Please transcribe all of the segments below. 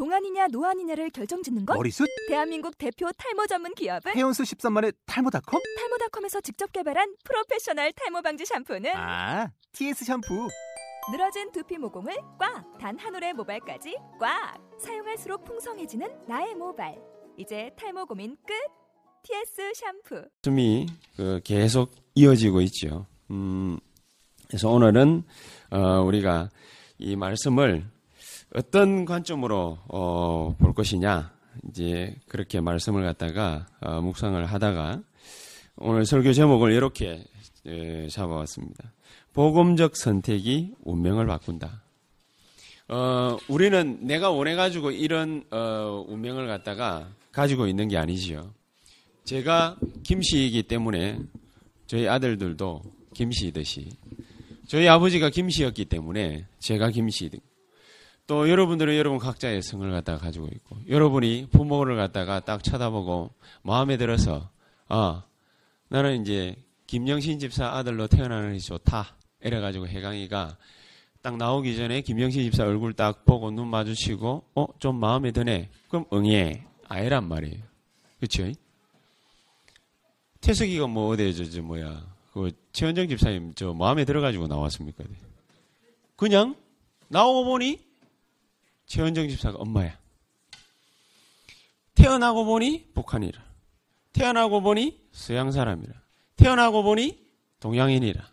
동안이냐 노안이냐를 결정짓는 것? 머리숱? 대한민국 대표 탈모 전문 기업은 헤어수 13만의 탈모닷컴? 탈모닷컴에서 직접 개발한 프로페셔널 탈모 방지 샴푸는 아, TS 샴푸. 늘어진 두피 모공을 꽉! 단 한 올의 모발까지 꽉! 사용할수록 풍성해지는 나의 모발. 이제 탈모 고민 끝! TS 샴푸. 말씀이 그 계속 이어지고 있죠. 음, 그래서 오늘은 어, 우리가 이 말씀을 어떤 관점으로 어, 볼 것이냐 이제 그렇게 말씀을 갖다가 어, 묵상을 하다가 오늘 설교 제목을 이렇게 에, 잡아왔습니다. 복음적 선택이 운명을 바꾼다. 어, 우리는 내가 원해가지고 이런 어, 운명을 갖다가 가지고 있는 게 아니지요. 제가 김씨이기 때문에 저희 아들들도 김씨이듯이 저희 아버지가 김씨였기 때문에 제가 김씨이든 또 여러분들은 여러분 각자의 성을 갖다가 가지고 있고 여러분이 부모를 갖다가 딱 쳐다보고 마음에 들어서 아 나는 이제 김영신 집사 아들로 태어나는 게 좋다 이래가지고 해강이가 딱 나오기 전에 김영신 집사 얼굴 딱 보고 눈 마주치고 어 좀 마음에 드네 그럼 응애 아이란 말이에요 그렇죠? 태석이가 뭐 어디 저, 저 뭐야 그 최원정 집사님 저 마음에 들어가지고 나왔습니까? 그냥 나오고 보니 최원정 집사가 엄마야. 태어나고 보니 북한이라. 태어나고 보니 서양 사람이라. 태어나고 보니 동양인이라.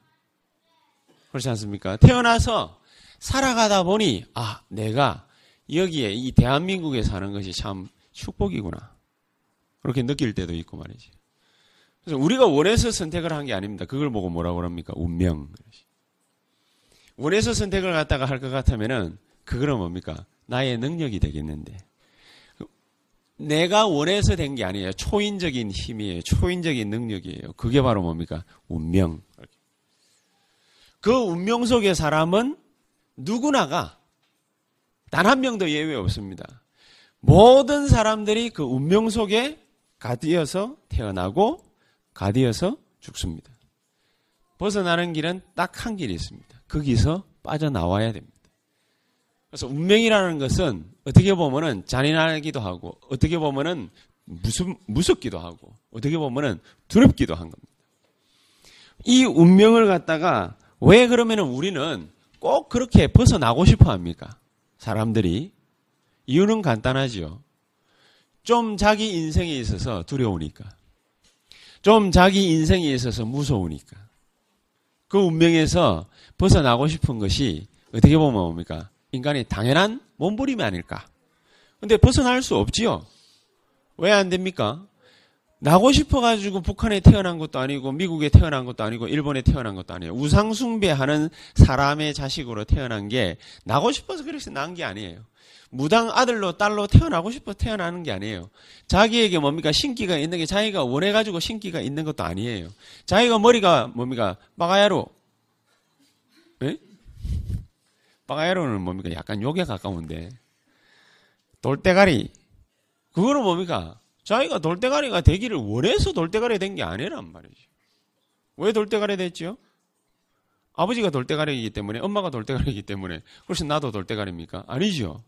그렇지 않습니까? 태어나서 살아가다 보니 아 내가 여기에 이 대한민국에 사는 것이 참 축복이구나. 그렇게 느낄 때도 있고 말이지. 그래서 우리가 원해서 선택을 한 게 아닙니다. 그걸 보고 뭐라고 합니까? 운명. 원해서 선택을 갖다가 할 것 같으면은 그거는 뭡니까? 나의 능력이 되겠는데. 내가 원해서 된 게 아니에요. 초인적인 힘이에요. 초인적인 능력이에요. 그게 바로 뭡니까? 운명. 그 운명 속의 사람은 누구나가 단 한 명도 예외 없습니다. 모든 사람들이 그 운명 속에 가디어서 태어나고 가디어서 죽습니다. 벗어나는 길은 딱 한 길이 있습니다. 거기서 빠져나와야 됩니다. 그래서 운명이라는 것은 어떻게 보면은 잔인하기도 하고 어떻게 보면은 무섭, 무섭기도 하고 어떻게 보면은 두렵기도 한 겁니다. 이 운명을 갖다가 왜 그러면은 우리는 꼭 그렇게 벗어나고 싶어 합니까? 사람들이 이유는 간단하지요. 좀 자기 인생에 있어서 두려우니까. 좀 자기 인생에 있어서 무서우니까. 그 운명에서 벗어나고 싶은 것이 어떻게 보면 뭡니까? 인간의 당연한 몸부림이 아닐까. 근데 벗어날 수 없지요. 왜 안 됩니까? 나고 싶어가지고 북한에 태어난 것도 아니고 미국에 태어난 것도 아니고 일본에 태어난 것도 아니에요. 우상숭배하는 사람의 자식으로 태어난 게 나고 싶어서 그래서 난 게 아니에요. 무당 아들로 딸로 태어나고 싶어 태어나는 게 아니에요. 자기에게 뭡니까 신기가 있는 게 자기가 원해가지고 신기가 있는 것도 아니에요. 자기가 머리가 뭡니까 빠가야로. 에? 빠가야로는 뭡니까 약간 욕에 가까운데 돌대가리. 그거는 뭡니까 자기가 돌대가리가 되기를 원해서 돌대가리 된 게 아니란 말이죠. 왜 돌대가리 됐죠? 아버지가 돌대가리이기 때문에 엄마가 돌대가리이기 때문에 그래서 나도 돌대가리입니까? 아니죠.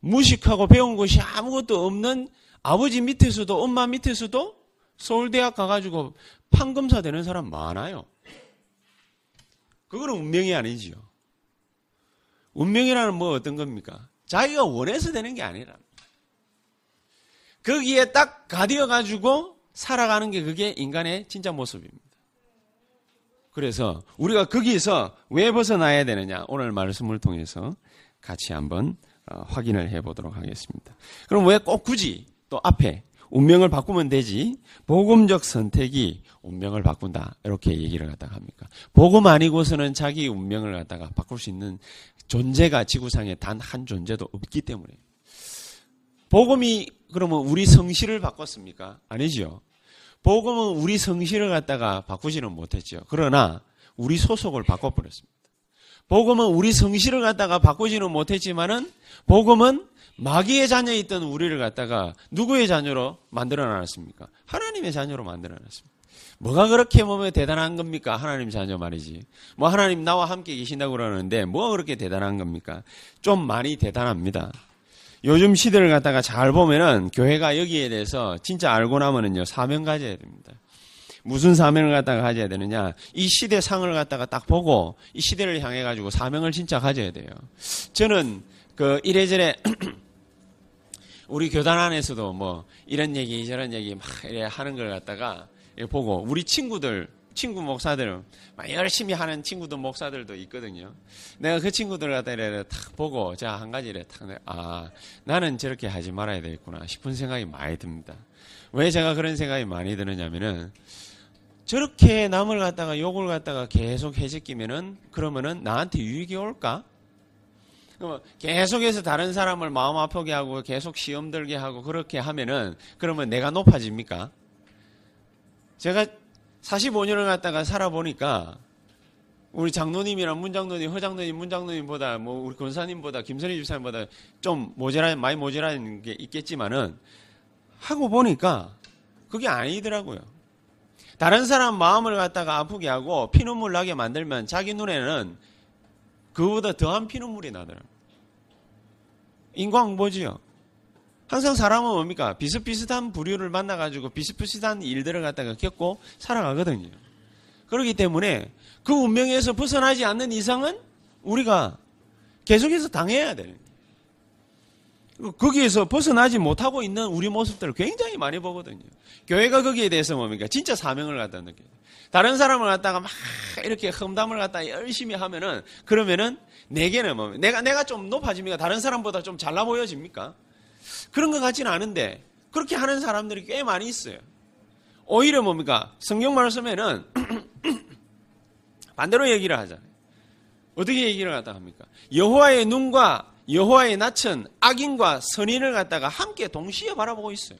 무식하고 배운 것이 아무것도 없는 아버지 밑에서도 엄마 밑에서도 서울대학 가가지고 판검사 되는 사람 많아요. 그거는 운명이 아니지요. 운명이라는 뭐 어떤 겁니까? 자기가 원해서 되는 게 아니라. 거기에 딱 가디어 가지고 살아가는 게 그게 인간의 진짜 모습입니다. 그래서 우리가 거기서 왜 벗어나야 되느냐? 오늘 말씀을 통해서 같이 한번 어, 확인을 해보도록 하겠습니다. 그럼 왜 꼭 굳이 또 앞에 운명을 바꾸면 되지 복음적 선택이 운명을 바꾼다 이렇게 얘기를 갖다가 합니까? 복음 아니고서는 자기 운명을 갖다가 바꿀 수 있는 존재가 지구상에 단 한 존재도 없기 때문에 복음이 그러면 우리 성실을 바꿨습니까? 아니죠. 복음은 우리 성실을 갖다가 바꾸지는 못했죠. 그러나 우리 소속을 바꿔버렸습니다. 복음은 우리 성실을 갖다가 바꾸지는 못했지만은 복음은 마귀의 자녀였던 우리를 갖다가 누구의 자녀로 만들어 놨습니까? 하나님의 자녀로 만들어 놨습니다. 뭐가 그렇게 몸에 대단한 겁니까? 하나님 자녀 말이지. 뭐 하나님 나와 함께 계신다고 그러는데 뭐가 그렇게 대단한 겁니까? 좀 많이 대단합니다. 요즘 시대를 갖다가 잘 보면은 교회가 여기에 대해서 진짜 알고 나면은요 사명 가져야 됩니다. 무슨 사명을 갖다가 가져야 되느냐? 이 시대 상을 갖다가 딱 보고 이 시대를 향해 가지고 사명을 진짜 가져야 돼요. 저는 그 이래저래 우리 교단 안에서도 뭐 이런 얘기 저런 얘기 막 이래 하는 걸 갖다가 보고 우리 친구들 친구 목사들 막 열심히 하는 친구들 목사들도 있거든요. 내가 그 친구들 갖다 이래 탁 보고 자한 가지를 탁아 나는 저렇게 하지 말아야 되겠구나 싶은 생각이 많이 듭니다. 왜 제가 그런 생각이 많이 드느냐면은 저렇게 남을 갖다가 욕을 갖다가 계속 해제끼면은 그러면은 나한테 유익이 올까? 계속해서 다른 사람을 마음 아프게 하고 계속 시험 들게 하고 그렇게 하면은 그러면 내가 높아집니까? 제가 45년을 갖다가 살아보니까 우리 장로님이랑 문장로님, 허장로님, 문장로님보다 뭐 우리 권사님보다 김선희 집사님보다 좀 모자란 많이 모자란 게 있겠지만은 하고 보니까 그게 아니더라고요. 다른 사람 마음을 갖다가 아프게 하고 피눈물 나게 만들면 자기 눈에는 그보다 더한 피눈물이 나더라고요. 인과응보지요. 항상 사람은 뭡니까? 비슷비슷한 부류를 만나가지고 비슷비슷한 일들을 갖다가 겪고 살아가거든요. 그렇기 때문에 그 운명에서 벗어나지 않는 이상은 우리가 계속해서 당해야 되는 거예요. 거기에서 벗어나지 못하고 있는 우리 모습들을 굉장히 많이 보거든요. 교회가 거기에 대해서 뭡니까? 진짜 사명을 갖다 느껴요. 다른 사람을 갖다가 막 이렇게 험담을 갖다 열심히 하면은 그러면은 내게는 뭐 내가 내가 좀 높아집니까? 다른 사람보다 좀 잘나 보여집니까? 그런 것 같지는 않은데 그렇게 하는 사람들이 꽤 많이 있어요. 오히려 뭡니까? 성경 말씀에는 반대로 얘기를 하잖아요. 어떻게 얘기를 갖다 합니까? 여호와의 눈과 여호와의 낯은 악인과 선인을 갖다가 함께 동시에 바라보고 있어요.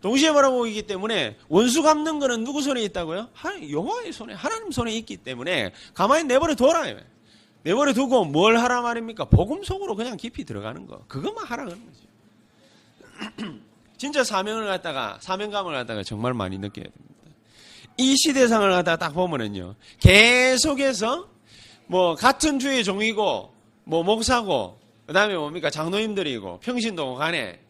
동시에 바라보고 있기 때문에 원수 갚는 거는 누구 손에 있다고요? 여호와의 손에 하나님 손에 있기 때문에 가만히 내버려 둬라요. 내버려 두고 뭘 하라 말입니까? 복음 속으로 그냥 깊이 들어가는 거. 그것만 하라 그런 거죠. 진짜 사명을 갖다가 사명감을 갖다가 정말 많이 느껴야 됩니다. 이 시대상을 갖다가 딱 보면은요. 계속해서 뭐 같은 주의 종이고 뭐 목사고 그다음에 뭡니까 장로님들이고 평신도 간에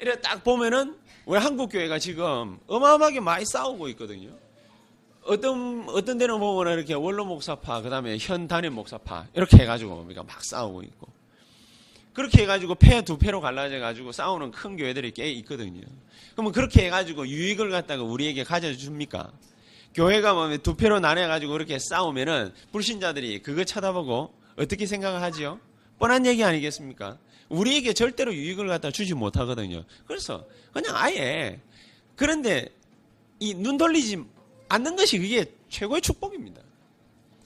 이래 딱 보면은 우리 한국 교회가 지금 어마어마하게 많이 싸우고 있거든요. 어떤 어떤 데는 보면 이렇게 원로 목사파 그다음에 현 단임 목사파 이렇게 해가지고 뭡니까 막 싸우고 있고 그렇게 해가지고 패 두 패로 갈라져 가지고 싸우는 큰 교회들이 꽤 있거든요. 그러면 그렇게 해가지고 유익을 갖다가 우리에게 가져줍니까? 교회가 뭐 두 패로 나눠가지고 그렇게 싸우면은 불신자들이 그거 쳐다보고 어떻게 생각을 하지요? 뻔한 얘기 아니겠습니까? 우리에게 절대로 유익을 갖다 주지 못하거든요. 그래서 그냥 아예 그런데 이 눈 돌리지 않는 것이 그게 최고의 축복입니다.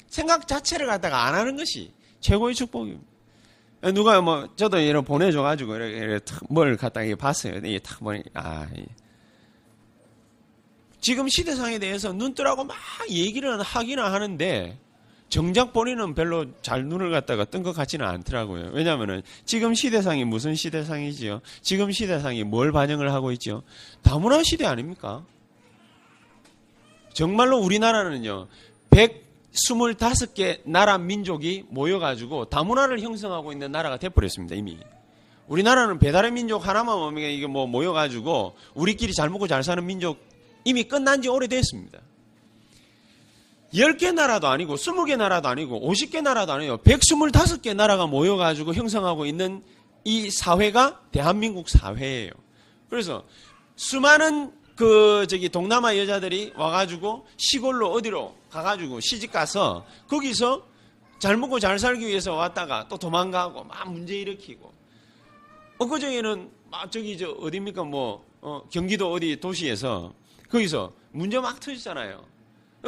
생각 자체를 갖다가 안 하는 것이 최고의 축복입니다. 누가 뭐 저도 이런 보내줘가지고 이렇게, 이렇게 뭘 갖다가 봤어요. 이게 탁 보니 아 지금 시대상에 대해서 눈 뜨라고 막 얘기를 하기는 하는데 정작 본인은 별로 잘 눈을 갖다가 뜬 것 같지는 않더라고요. 왜냐하면 지금 시대상이 무슨 시대상이지요? 지금 시대상이 뭘 반영을 하고 있죠? 다문화 시대 아닙니까? 정말로 우리나라는요, 125개 나라 민족이 모여가지고 다문화를 형성하고 있는 나라가 돼버렸습니다, 이미. 우리나라는 배달의 민족 하나만 뭡니까? 이게 뭐 모여가지고 우리끼리 잘 먹고 잘 사는 민족 이미 끝난 지 오래됐습니다. 10개 나라도 아니고 20개 나라도 아니고 50개 나라도 아니고 125개 나라가 모여가지고 형성하고 있는 이 사회가 대한민국 사회예요. 그래서 수많은 그 저기 동남아 여자들이 와가지고 시골로 어디로 가가지고 시집 가서 거기서 잘 먹고 잘 살기 위해서 왔다가 또 도망가고 막 문제 일으키고 엊그저에는 막 저기 저 어디입니까 뭐 어, 경기도 어디 도시에서 거기서 문제 막 터지잖아요.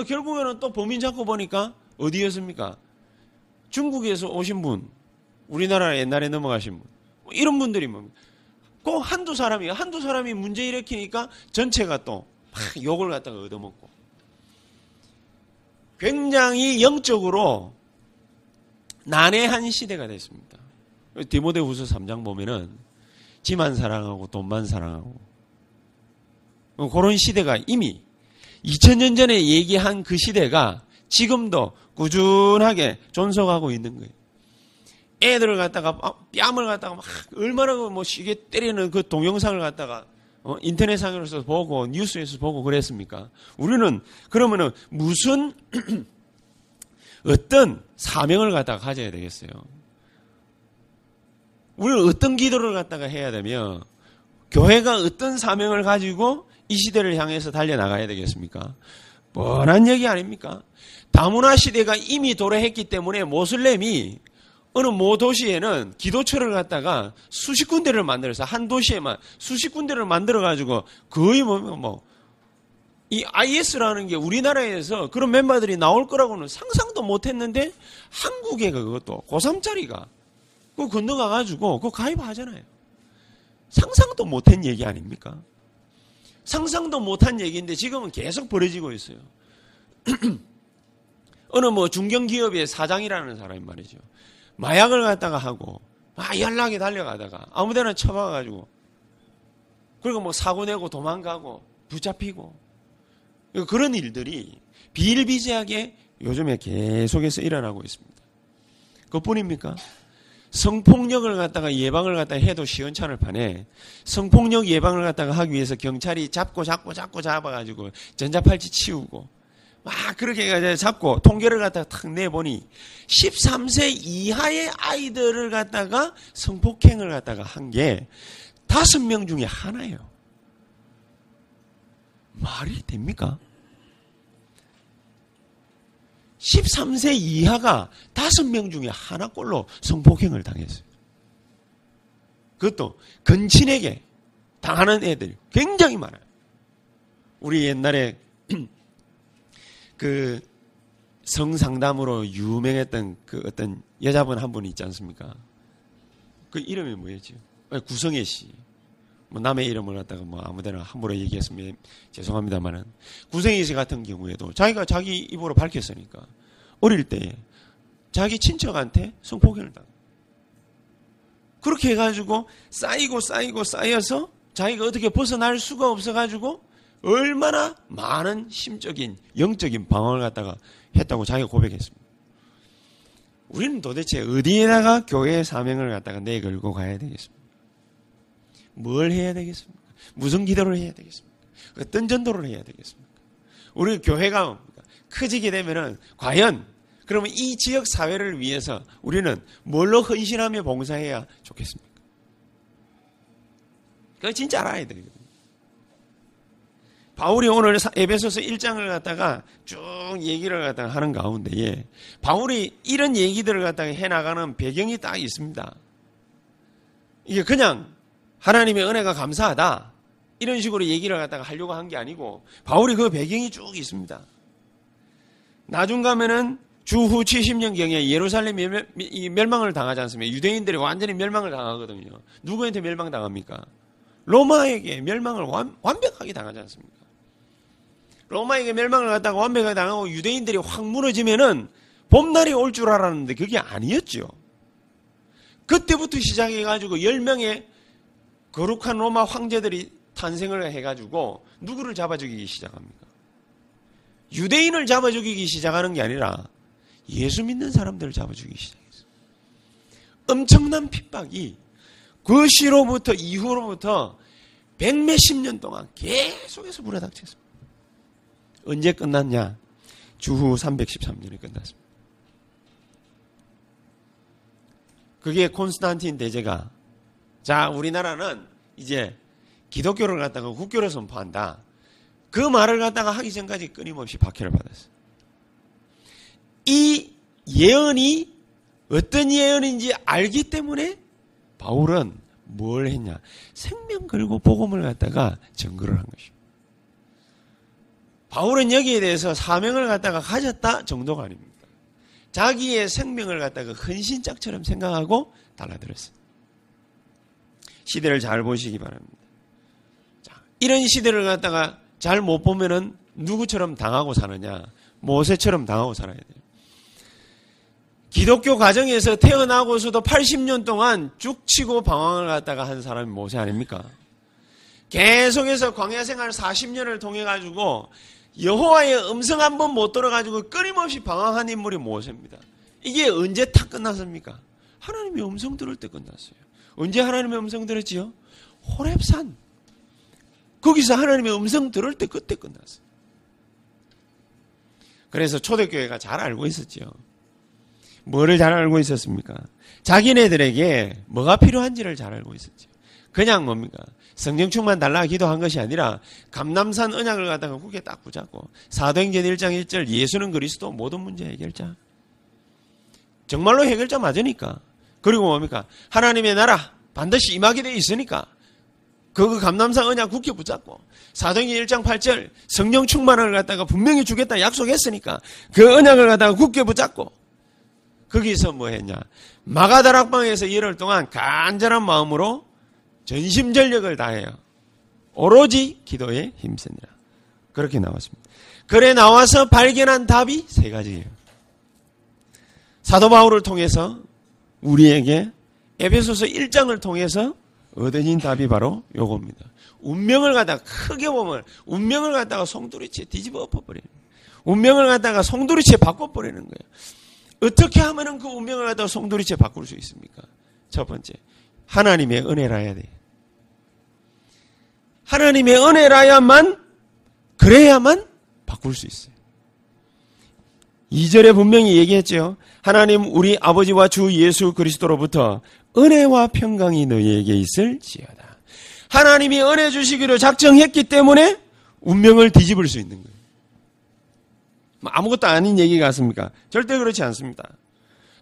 결국에는 또 범인 잡고 보니까 어디였습니까? 중국에서 오신 분, 우리나라 옛날에 넘어가신 분, 뭐 이런 분들이 뭡니까? 꼭 한두 사람이, 한두 사람이 문제 일으키니까 전체가 또 막 욕을 갖다가 얻어먹고. 굉장히 영적으로 난해한 시대가 됐습니다. 디모데 후서 3장 보면은 지만 사랑하고 돈만 사랑하고 그런 시대가 이미 2000년 전에 얘기한 그 시대가 지금도 꾸준하게 존속하고 있는 거예요. 애들을 갖다가 뺨을 갖다가 막 얼마나 뭐 시계 때리는 그 동영상을 갖다가 어, 인터넷상에서 보고 뉴스에서 보고 그랬습니까? 우리는 그러면은 무슨 어떤 사명을 갖다가 가져야 되겠어요? 우리는 어떤 기도를 갖다가 해야 되면 교회가 어떤 사명을 가지고 이 시대를 향해서 달려나가야 되겠습니까? 뻔한 얘기 아닙니까? 다문화 시대가 이미 도래했기 때문에 모슬렘이 어느 모 도시에는 기도처를 갖다가 수십 군데를 만들어서 한 도시에만 수십 군데를 만들어 가지고 거의 뭐, 뭐, 이 IS라는 게 우리나라에서 그런 멤버들이 나올 거라고는 상상도 못 했는데 한국에 그것도 고3짜리가 그 건너가 가지고 그 가입하잖아요. 상상도 못한 얘기 아닙니까? 상상도 못한 얘기인데 지금은 계속 벌어지고 있어요. 어느 뭐 중견기업의 사장이라는 사람이 말이죠. 마약을 갖다가 하고 막 연락이 달려가다가 아무데나 쳐박아가지고 그리고 뭐 사고 내고 도망가고 붙잡히고 그런 일들이 비일비재하게 요즘에 계속해서 일어나고 있습니다. 그뿐입니까? 성폭력을 갖다가 예방을 갖다가 해도 시원찮을 판에 성폭력 예방을 갖다가 하기 위해서 경찰이 잡고 잡고 잡고 잡아가지고 전자팔찌 치우고 막 그렇게 잡고 통계를 갖다가 탁 내보니 13세 이하의 아이들을 갖다가 성폭행을 갖다가 한 게 다섯 명 중에 하나예요. 말이 됩니까? 13세 이하가 다섯 명 중에 하나꼴로 성폭행을 당했어요. 그것도 근친에게 당하는 애들이 굉장히 많아요. 우리 옛날에 그 성상담으로 유명했던 그 어떤 여자분 한분 있지 않습니까? 그 이름이 뭐였지? 구성애 씨. 뭐 남의 이름을 갖다가 뭐 아무데나 함부로 얘기했으면 죄송합니다만은 구성애 씨 같은 경우에도 자기가 자기 입으로 밝혔으니까 어릴 때 자기 친척한테 성폭행을 당. 그렇게 해가지고 쌓이고 쌓이고 쌓여서 자기가 어떻게 벗어날 수가 없어가지고 얼마나 많은 심적인 영적인 방황을 갖다가 했다고 자기가 고백했습니다. 우리는 도대체 어디에다가 교회의 사명을 갖다가 내걸고 가야 되겠습니까? 뭘 해야 되겠습니까? 무슨 기도를 해야 되겠습니까? 어떤 전도를 해야 되겠습니까? 우리 교회가 커지게 되면은 과연 그러면 이 지역 사회를 위해서 우리는 뭘로 헌신하며 봉사해야 좋겠습니까? 그거 진짜 알아야 되거든요. 바울이 오늘 에베소서 1장을 갖다가 쭉 얘기를 갖다가 하는 가운데에 바울이 이런 얘기들을 갖다가 해 나가는 배경이 딱 있습니다. 이게 그냥 하나님의 은혜가 감사하다. 이런 식으로 얘기를 갖다가 하려고 한 게 아니고 바울이 그 배경이 쭉 있습니다. 나중 가면은 주후 70년경에 예루살렘이 멸망을 당하지 않습니까? 유대인들이 완전히 멸망을 당하거든요. 누구한테 멸망 당합니까? 로마에게 멸망을 완, 완벽하게 당하지 않습니까? 로마에게 멸망을 갖다가 완벽하게 당하고 유대인들이 확 무너지면은 봄날이 올 줄 알았는데 그게 아니었죠. 그때부터 시작해가지고 10명의 거룩한 로마 황제들이 탄생을 해가지고 누구를 잡아 죽이기 시작합니까? 유대인을 잡아 죽이기 시작하는 게 아니라 예수 믿는 사람들을 잡아 죽이기 시작했어요. 엄청난 핍박이 그 시로부터 이후로부터 백몇십 년 동안 계속해서 불어닥쳤습니다. 언제 끝났냐? 주후 313년에 끝났습니다. 그게 콘스탄틴 대제가 자 우리나라는 이제 기독교를 갖다가 국교를 선포한다. 그 말을 갖다가 하기 전까지 끊임없이 박해를 받았어요. 이 예언이 어떤 예언인지 알기 때문에 바울은 뭘 했냐? 생명 걸고 복음을 갖다가 증거를 한 것입니다. 바울은 여기에 대해서 사명을 갖다가 가졌다 정도가 아닙니다. 자기의 생명을 갖다가 헌신짝처럼 생각하고 달라들었어요. 시대를 잘 보시기 바랍니다. 자, 이런 시대를 갖다가 잘 못 보면은 누구처럼 당하고 사느냐? 모세처럼 당하고 살아야 돼요. 기독교 가정에서 태어나고서도 80년 동안 죽치고 방황을 갖다가 한 사람이 모세 아닙니까? 계속해서 광야 생활 40년을 통해 가지고 여호와의 음성 한 번 못 들어가지고 끊임없이 방황한 인물이 모세입니다. 이게 언제 다 끝났습니까? 하나님의 음성 들을 때 끝났어요. 언제 하나님의 음성 들었지요? 호랩산. 거기서 하나님의 음성 들을 때 그때 끝났어요. 그래서 초대교회가 잘 알고 있었죠. 뭐를 잘 알고 있었습니까? 자기네들에게 뭐가 필요한지를 잘 알고 있었죠. 그냥 뭡니까? 성령 충만 달라 기도한 것이 아니라 감남산 언약을 갖다가 국에 딱 붙잡고 사도행전 1장 1절 예수는 그리스도 모든 문제 해결자. 정말로 해결자 맞으니까. 그리고 뭡니까? 하나님의 나라 반드시 임하게 돼 있으니까 그 감남산 언약 굳게 붙잡고 사도행전 1장 8절 성령 충만을 갖다가 분명히 주겠다 약속했으니까 그 언약을 갖다가 굳게 붙잡고 거기서 뭐 했냐? 마가다락방에서 열흘 동안 간절한 마음으로 전심전력을 다해요. 오로지 기도에 힘쓰니라. 그렇게 나왔습니다. 그래 나와서 발견한 답이 세 가지예요. 사도 바울을 통해서 우리에게 에베소서 1장을 통해서 얻어진 답이 바로 요겁니다. 운명을 갖다가 크게 보면 운명을 갖다가 송두리째 뒤집어 엎어버리는. 운명을 갖다가 송두리째 바꿔버리는 거예요. 어떻게 하면 그 운명을 갖다가 송두리째 바꿀 수 있습니까? 첫 번째, 하나님의 은혜라야 돼. 하나님의 은혜라야만 그래야만 바꿀 수 있어요. 2절에 분명히 얘기했죠. 하나님 우리 아버지와 주 예수 그리스도로부터 은혜와 평강이 너희에게 있을지어다. 하나님이 은혜 주시기로 작정했기 때문에 운명을 뒤집을 수 있는 거예요. 뭐 아무것도 아닌 얘기 같습니까? 절대 그렇지 않습니다.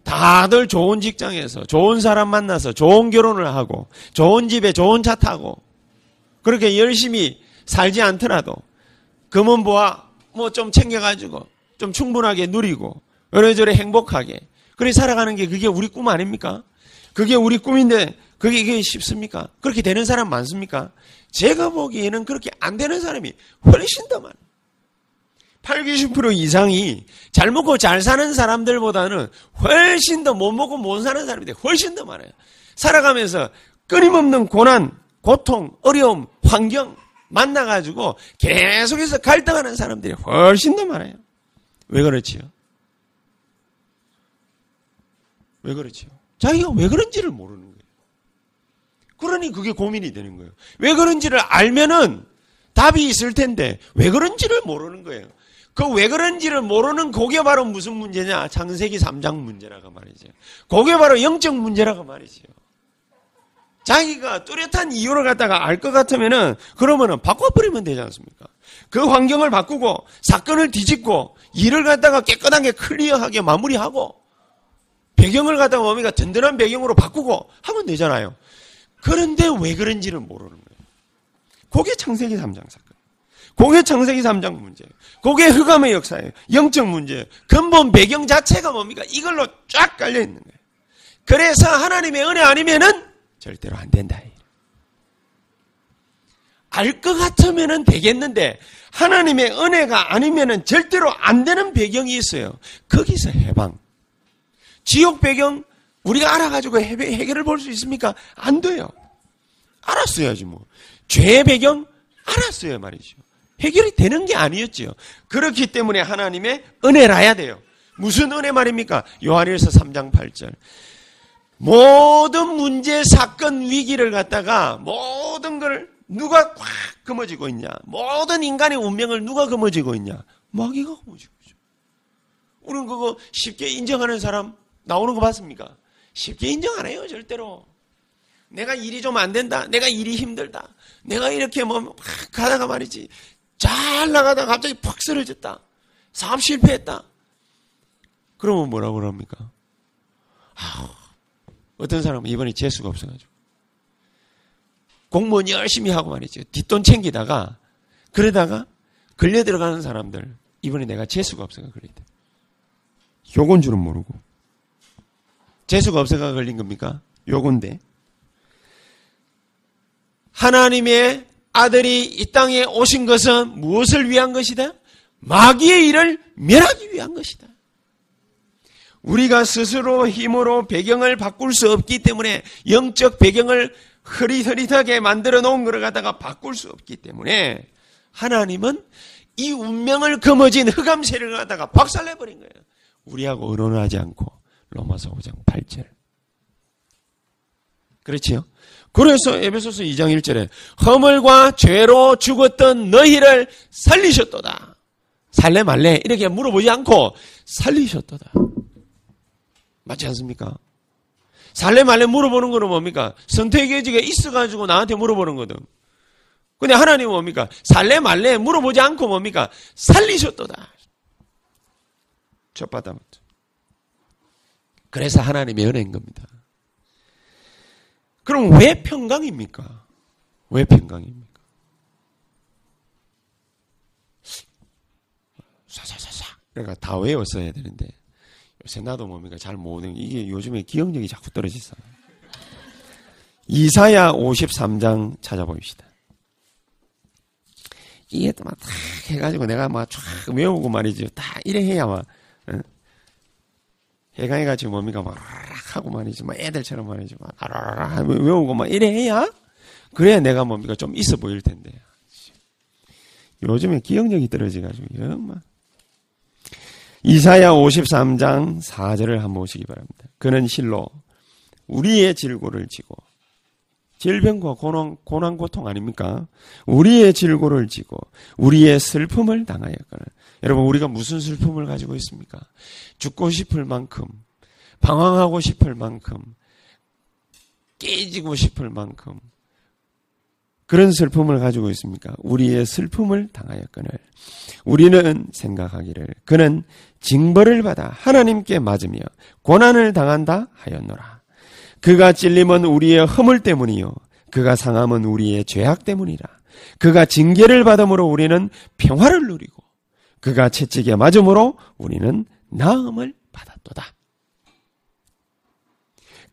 다들 좋은 직장에서 좋은 사람 만나서 좋은 결혼을 하고 좋은 집에 좋은 차 타고 그렇게 열심히 살지 않더라도 금은보아 뭐좀 챙겨가지고 좀 충분하게 누리고 이래저래 행복하게 그렇게 살아가는 게 그게 우리 꿈 아닙니까? 그게 우리 꿈인데 그게, 그게 쉽습니까? 그렇게 되는 사람 많습니까? 제가 보기에는 그렇게 안 되는 사람이 훨씬 더 많아요. 8, 90% 이상이 잘 먹고 잘 사는 사람들보다는 훨씬 더 못 먹고 못 사는 사람들이 훨씬 더 많아요. 살아가면서 끊임없는 고난, 고통, 어려움, 환경 만나가지고 계속해서 갈등하는 사람들이 훨씬 더 많아요. 왜 그렇지요? 왜 그렇지요? 자기가 왜 그런지를 모르는 거예요. 그러니 그게 고민이 되는 거예요. 왜 그런지를 알면은 답이 있을 텐데 왜 그런지를 모르는 거예요. 그 왜 그런지를 모르는 그게 바로 무슨 문제냐? 창세기 3장 문제라고 말이죠. 그게 바로 영적 문제라고 말이죠. 자기가 뚜렷한 이유를 갖다가 알 것 같으면은 그러면은 바꿔버리면 되지 않습니까? 그 환경을 바꾸고 사건을 뒤집고 일을 갖다가 깨끗하게 클리어하게 마무리하고 배경을 갖다가 뭡니까 든든한 배경으로 바꾸고 하면 되잖아요. 그런데 왜 그런지를 모르는 거예요. 그게 창세기 3장 사건. 그게 창세기 3장 문제예요. 그게 흑암의 역사예요. 영적 문제예요. 근본 배경 자체가 뭡니까? 이걸로 쫙 깔려 있는 거예요. 그래서 하나님의 은혜 아니면은 절대로 안 된다. 알 것 같으면 되겠는데 하나님의 은혜가 아니면 절대로 안 되는 배경이 있어요. 거기서 해방. 지옥 배경 우리가 알아가지고 해결을 볼 수 있습니까? 안 돼요. 알았어야지 뭐. 죄의 배경 알았어요 말이죠. 해결이 되는 게 아니었지요. 그렇기 때문에 하나님의 은혜라야 돼요. 무슨 은혜 말입니까? 요한일서 3장 8절. 모든 문제, 사건, 위기를 갖다가 모든 걸 누가 꽉 금어지고 있냐? 모든 인간의 운명을 누가 금어지고 있냐? 마귀가 금어지고 있죠. 우리는 그거 쉽게 인정하는 사람 나오는 거 봤습니까? 쉽게 인정 안 해요, 절대로. 내가 일이 좀 안 된다. 내가 일이 힘들다. 내가 이렇게 뭐 가다가 말이지. 잘 나가다가 갑자기 팍 쓰러졌다. 사업 실패했다. 그러면 뭐라고 그럽니까? 아, 어떤 사람은 이번에 재수가 없어가지고. 공무원 열심히 하고 말이죠. 뒷돈 챙기다가, 그러다가 걸려 들어가는 사람들, 이번에 내가 재수가 없어가 그랬대. 요건 줄은 모르고. 재수가 없어가 걸린 겁니까? 요건데. 하나님의 아들이 이 땅에 오신 것은 무엇을 위한 것이다? 마귀의 일을 멸하기 위한 것이다. 우리가 스스로 힘으로 배경을 바꿀 수 없기 때문에 영적 배경을 흐릿흐릿하게 만들어 놓은 것을 갖다가 바꿀 수 없기 때문에 하나님은 이 운명을 거머쥔 흑암세를 갖다가 박살내 버린 거예요. 우리하고 의논하지 않고 로마서 5장 8절. 그렇지요? 그래서 에베소서 2장 1절에 허물과 죄로 죽었던 너희를 살리셨도다. 살래 말래 이렇게 물어보지 않고 살리셨도다. 맞지 않습니까? 살래 말래 물어보는 거는 뭡니까? 선택의 여지가 있어가지고 나한테 물어보는 거든. 근데 하나님은 뭡니까? 살래 말래 물어보지 않고 뭡니까? 살리셨도다. 첫 바다부터. 그래서 하나님의 은혜인 겁니다. 그럼 왜 평강입니까? 왜 평강입니까? 쏴쏴쏴쏴. 그러니까 다 외웠어야 되는데 요새 나도 뭡니까 잘 모르는 이게 요즘에 기억력이 자꾸 떨어지서. 이사야 53장 찾아봅시다. 이게 또막다 해가지고 내가 막 쫙 외우고 말이지. 다 이래 해야 막, 응? 해가해가지고 뭡니까 막 하고 말이지. 막 애들처럼 말이지. 막 아라라라 외우고 막 이래 해야 그래야 내가 뭡니까 좀 있어 보일 텐데. 요즘에 기억력이 떨어지가지고, 막. 이사야 53장 4절을 한번 보시기 바랍니다. 그는 실로 우리의 질고를 지고 질병과 고난, 고난 고통 아닙니까? 우리의 질고를 지고 우리의 슬픔을 당하였거늘. 여러분 우리가 무슨 슬픔을 가지고 있습니까? 죽고 싶을 만큼 방황하고 싶을 만큼 깨지고 싶을 만큼 그런 슬픔을 가지고 있습니까? 우리의 슬픔을 당하였거늘. 우리는 생각하기를 그는 징벌을 받아 하나님께 맞으며 고난을 당한다 하였노라. 그가 찔림은 우리의 허물 때문이요. 그가 상함은 우리의 죄악 때문이라. 그가 징계를 받음으로 우리는 평화를 누리고 그가 채찍에 맞음으로 우리는 나음을 받았도다.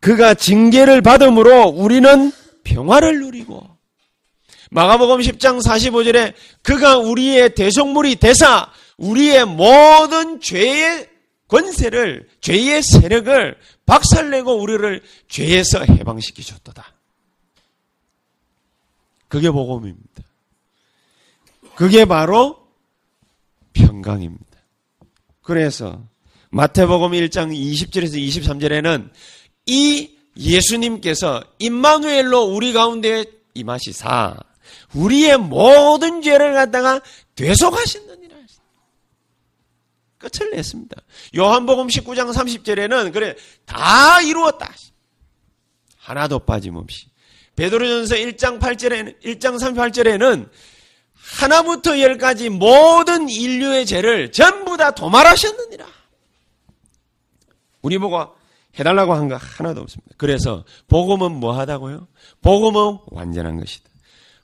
그가 징계를 받음으로 우리는 평화를 누리고 마가복음 10장 45절에 그가 우리의 대속물이 되사 우리의 모든 죄의 권세를 죄의 세력을 박살내고 우리를 죄에서 해방시키셨도다. 그게 복음입니다. 그게 바로 평강입니다. 그래서 마태복음 1장 20절에서 23절에는 이 예수님께서 임마누엘로 우리 가운데 임하시사 우리의 모든 죄를 갖다가 되속하신느니라. 끝을 냈습니다. 요한복음 19장 30절에는 그래 다 이루었다. 하나도 빠짐없이. 베드로전서 1장 8절에는 1장 38절에는 하나부터 열까지 모든 인류의 죄를 전부 다 도말하셨느니라. 우리 보고 해달라고 한 거 하나도 없습니다. 그래서 복음은 뭐 하다고요? 복음은 완전한 것이다.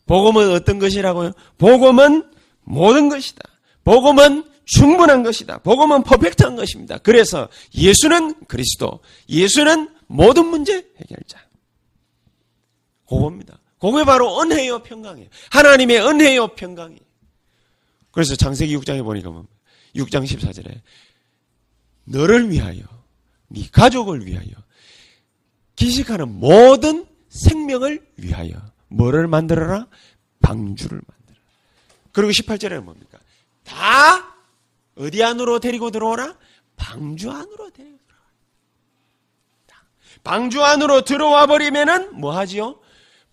복음은 어떤 것이라고요? 복음은 모든 것이다. 복음은 충분한 것이다. 복음은 퍼펙트한 것입니다. 그래서 예수는 그리스도, 예수는 모든 문제 해결자. 그겁니다. 그게 바로 은혜요 평강이에요. 하나님의 은혜요 평강이에요. 그래서 창세기 6장에 보니까 뭐 6장 14절에 너를 위하여 네 가족을 위하여 기식하는 모든 생명을 위하여 뭐를 만들어라? 방주를 만들어. 그리고 18절에는 뭡니까? 다 어디 안으로 데리고 들어오라? 방주 안으로 데리고 들어와. 방주 안으로 들어와 버리면은 뭐 하지요?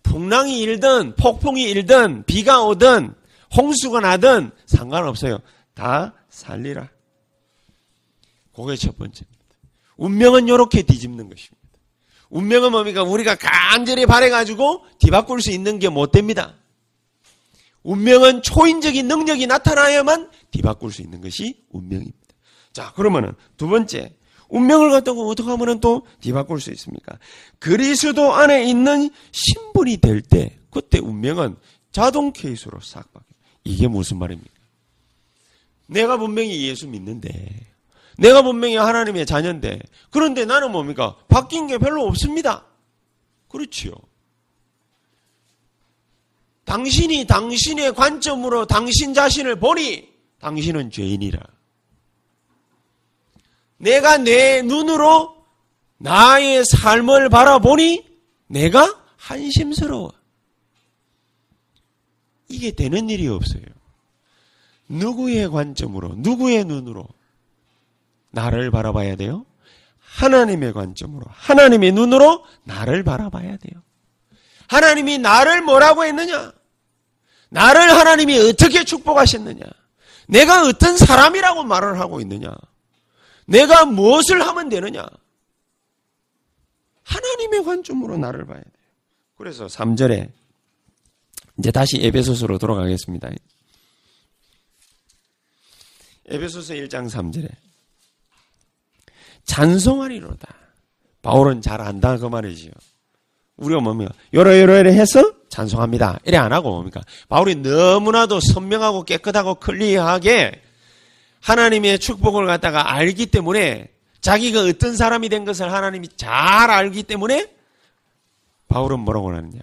풍랑이 일든 폭풍이 일든 비가 오든 홍수가 나든 상관없어요. 다 살리라. 그게 첫 번째입니다. 운명은 이렇게 뒤집는 것입니다. 운명은 뭡니까? 우리가 간절히 바래가지고 뒤바꿀 수 있는 게 못 됩니다. 운명은 초인적인 능력이 나타나야만 뒤바꿀 수 있는 것이 운명입니다. 자, 그러면은 두 번째, 운명을 갖다가 어떻게 하면 또 뒤바꿀 수 있습니까? 그리스도 안에 있는 신분이 될 때, 그때 운명은 자동 케이스로 싹 바뀌어요. 이게 무슨 말입니까? 내가 분명히 예수 믿는데, 내가 분명히 하나님의 자녀인데, 그런데 나는 뭡니까? 바뀐 게 별로 없습니다. 그렇지요. 당신이 당신의 관점으로 당신 자신을 보니 당신은 죄인이라. 내가 내 눈으로 나의 삶을 바라보니 내가 한심스러워. 이게 되는 일이 없어요. 누구의 관점으로, 누구의 눈으로 나를 바라봐야 돼요? 하나님의 관점으로, 하나님의 눈으로 나를 바라봐야 돼요. 하나님이 나를 뭐라고 했느냐? 나를 하나님이 어떻게 축복하셨느냐? 내가 어떤 사람이라고 말을 하고 있느냐? 내가 무엇을 하면 되느냐? 하나님의 관점으로 나를 봐야 돼요. 그래서 3절에 이제 다시 에베소서로 돌아가겠습니다. 에베소서 1장 3절에 찬송하리로다. 바울은 잘 안다 그 말이지요. 우리가 뭡니까? 요러요러요러 해서 찬송합니다. 이래 안 하고 뭡니까? 바울이 너무나도 선명하고 깨끗하고 클리어하게 하나님의 축복을 갖다가 알기 때문에 자기가 어떤 사람이 된 것을 하나님이 잘 알기 때문에 바울은 뭐라고 하느냐.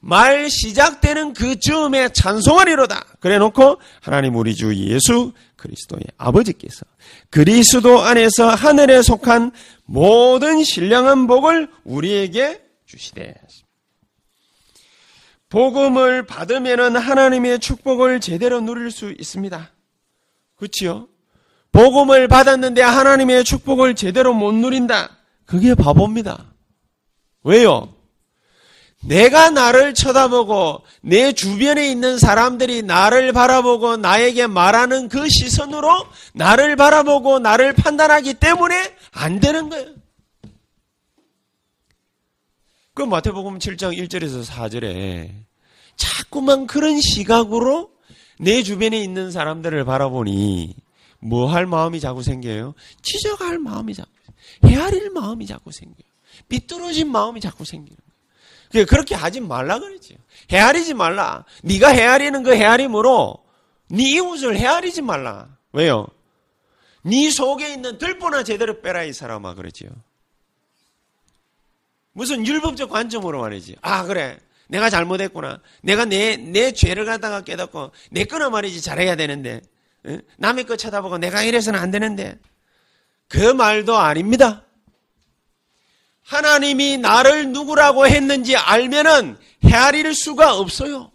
말 시작되는 그 즈음에 찬송하리로다. 그래 놓고 하나님 우리 주 예수 그리스도의 아버지께서 그리스도 안에서 하늘에 속한 모든 신령한 복을 우리에게 주시되. 복음을 받으면 하나님의 축복을 제대로 누릴 수 있습니다. 그렇지요? 복음을 받았는데 하나님의 축복을 제대로 못 누린다. 그게 바보입니다. 왜요? 내가 나를 쳐다보고 내 주변에 있는 사람들이 나를 바라보고 나에게 말하는 그 시선으로 나를 바라보고 나를 판단하기 때문에 안 되는 거예요. 그 마태복음 7장 1절에서 4절에 자꾸만 그런 시각으로 내 주변에 있는 사람들을 바라보니 뭐 할 마음이 자꾸 생겨요? 지적할 마음이 자꾸 헤아릴 마음이 자꾸 생겨요. 삐뚤어진 마음이 자꾸 거예요. 그렇게 하지 말라 그랬지. 헤아리지 말라. 네가 헤아리는 그 헤아림으로 네 이웃을 헤아리지 말라. 왜요? 네 속에 있는 들보나 제대로 빼라 이 사람아 그러지요. 무슨 율법적 관점으로 말이지. 아 그래. 내가 잘못했구나. 내가 내, 내 죄를 갖다가 깨닫고 내 거나 말이지 잘해야 되는데 남의 거 쳐다보고 내가 이래서는 안 되는데 그 말도 아닙니다. 하나님이 나를 누구라고 했는지 알면은 헤아릴 수가 없어요.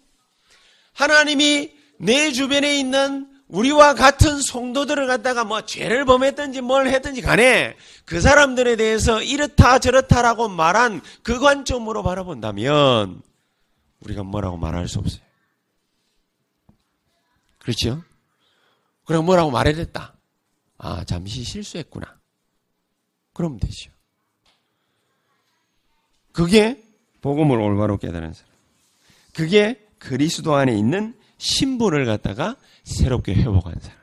하나님이 내 주변에 있는 우리와 같은 성도들을 갖다가 뭐 죄를 범했든지 뭘 했든지 간에 그 사람들에 대해서 이렇다 저렇다라고 말한 그 관점으로 바라본다면 우리가 뭐라고 말할 수 없어요. 그렇죠? 그럼 뭐라고 말해야 됐다. 아, 잠시 실수했구나. 그러면 되죠. 그게 복음을 올바로 깨달은 사람. 그게 그리스도 안에 있는 신분을 갖다가 새롭게 회복한 사람.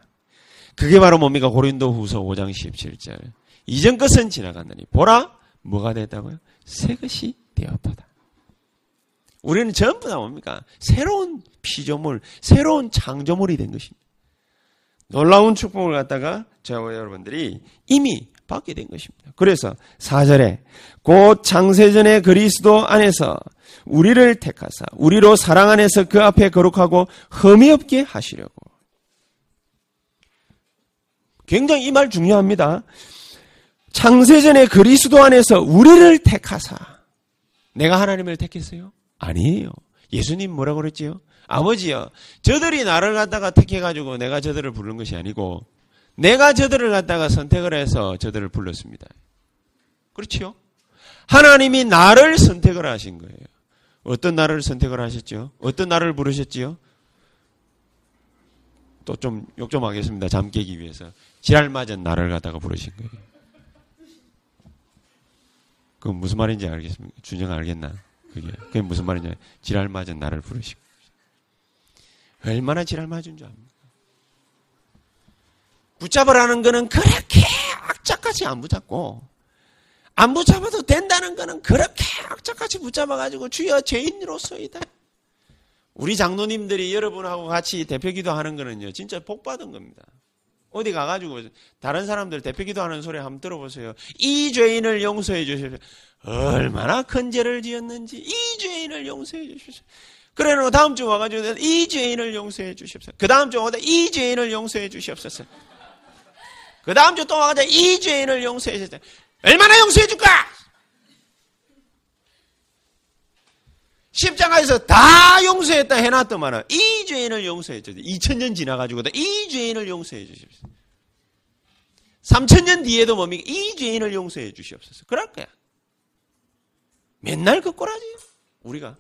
그게 바로 뭡니까? 고린도 후서 5장 17절. 이전 것은 지나갔느니 보라 뭐가 됐다고요? 새 것이 되었도다. 우리는 전부 다 뭡니까? 새로운 피조물, 새로운 창조물이 된 것입니다. 놀라운 축복을 갖다가 저와 여러분들이 이미 받게 된 것입니다. 그래서 4절에 곧 창세전의 그리스도 안에서 우리를 택하사 우리로 사랑 안에서 그 앞에 거룩하고 흠이 없게 하시려고. 굉장히 이 말 중요합니다. 창세전의 그리스도 안에서 우리를 택하사 내가 하나님을 택했어요? 아니에요. 예수님 뭐라고 그랬지요? 아버지요. 저들이 나를 갖다가 택해가지고 내가 저들을 부른 것이 아니고 내가 저들을 갖다가 선택을 해서 저들을 불렀습니다. 그렇죠? 하나님이 나를 선택을 하신 거예요. 어떤 나를 선택을 하셨죠? 어떤 나를 부르셨지요? 또 좀욕좀 하겠습니다. 잠 깨기 위해서. 지랄 맞은 나를 갖다가 부르신 거예요. 그 무슨 말인지 알겠습니까? 준영 알겠나? 그게. 그게 무슨 말이냐? 지랄 맞은 나를 부르시고. 얼마나 지랄 맞은 줄 압니까? 붙잡으라는 거는 그렇게 악착같이 안 붙잡고, 안 붙잡아도 된다는 거는 그렇게 악착같이 붙잡아가지고 주여 죄인으로서이다. 우리 장로님들이 여러분하고 같이 대표기도 하는 거는요, 진짜 복 받은 겁니다. 어디 가가지고 다른 사람들 대표기도 하는 소리 한번 들어보세요. 이 죄인을 용서해 주십시오. 얼마나 큰 죄를 지었는지 이 죄인을 용서해 주십시오. 그래 놓고 다음 주 와가지고 이 죄인을 용서해 주십시오. 그 다음 주 와가지고 이 죄인을 용서해 주시옵소서. 그 다음 주 또 와가지고 이 죄인을 용서해 주십시오. 얼마나 용서해 줄까? 십자가에서 다 용서했다 해놨더만은 이 죄인을 용서해 주십시오. 2000년 지나가지고도 이 죄인을 용서해 주십시오. 3000년 뒤에도 뭡니까? 이 죄인을 용서해 주시옵소서. 그럴 거야. 맨날 그 꼬라지. 우리가.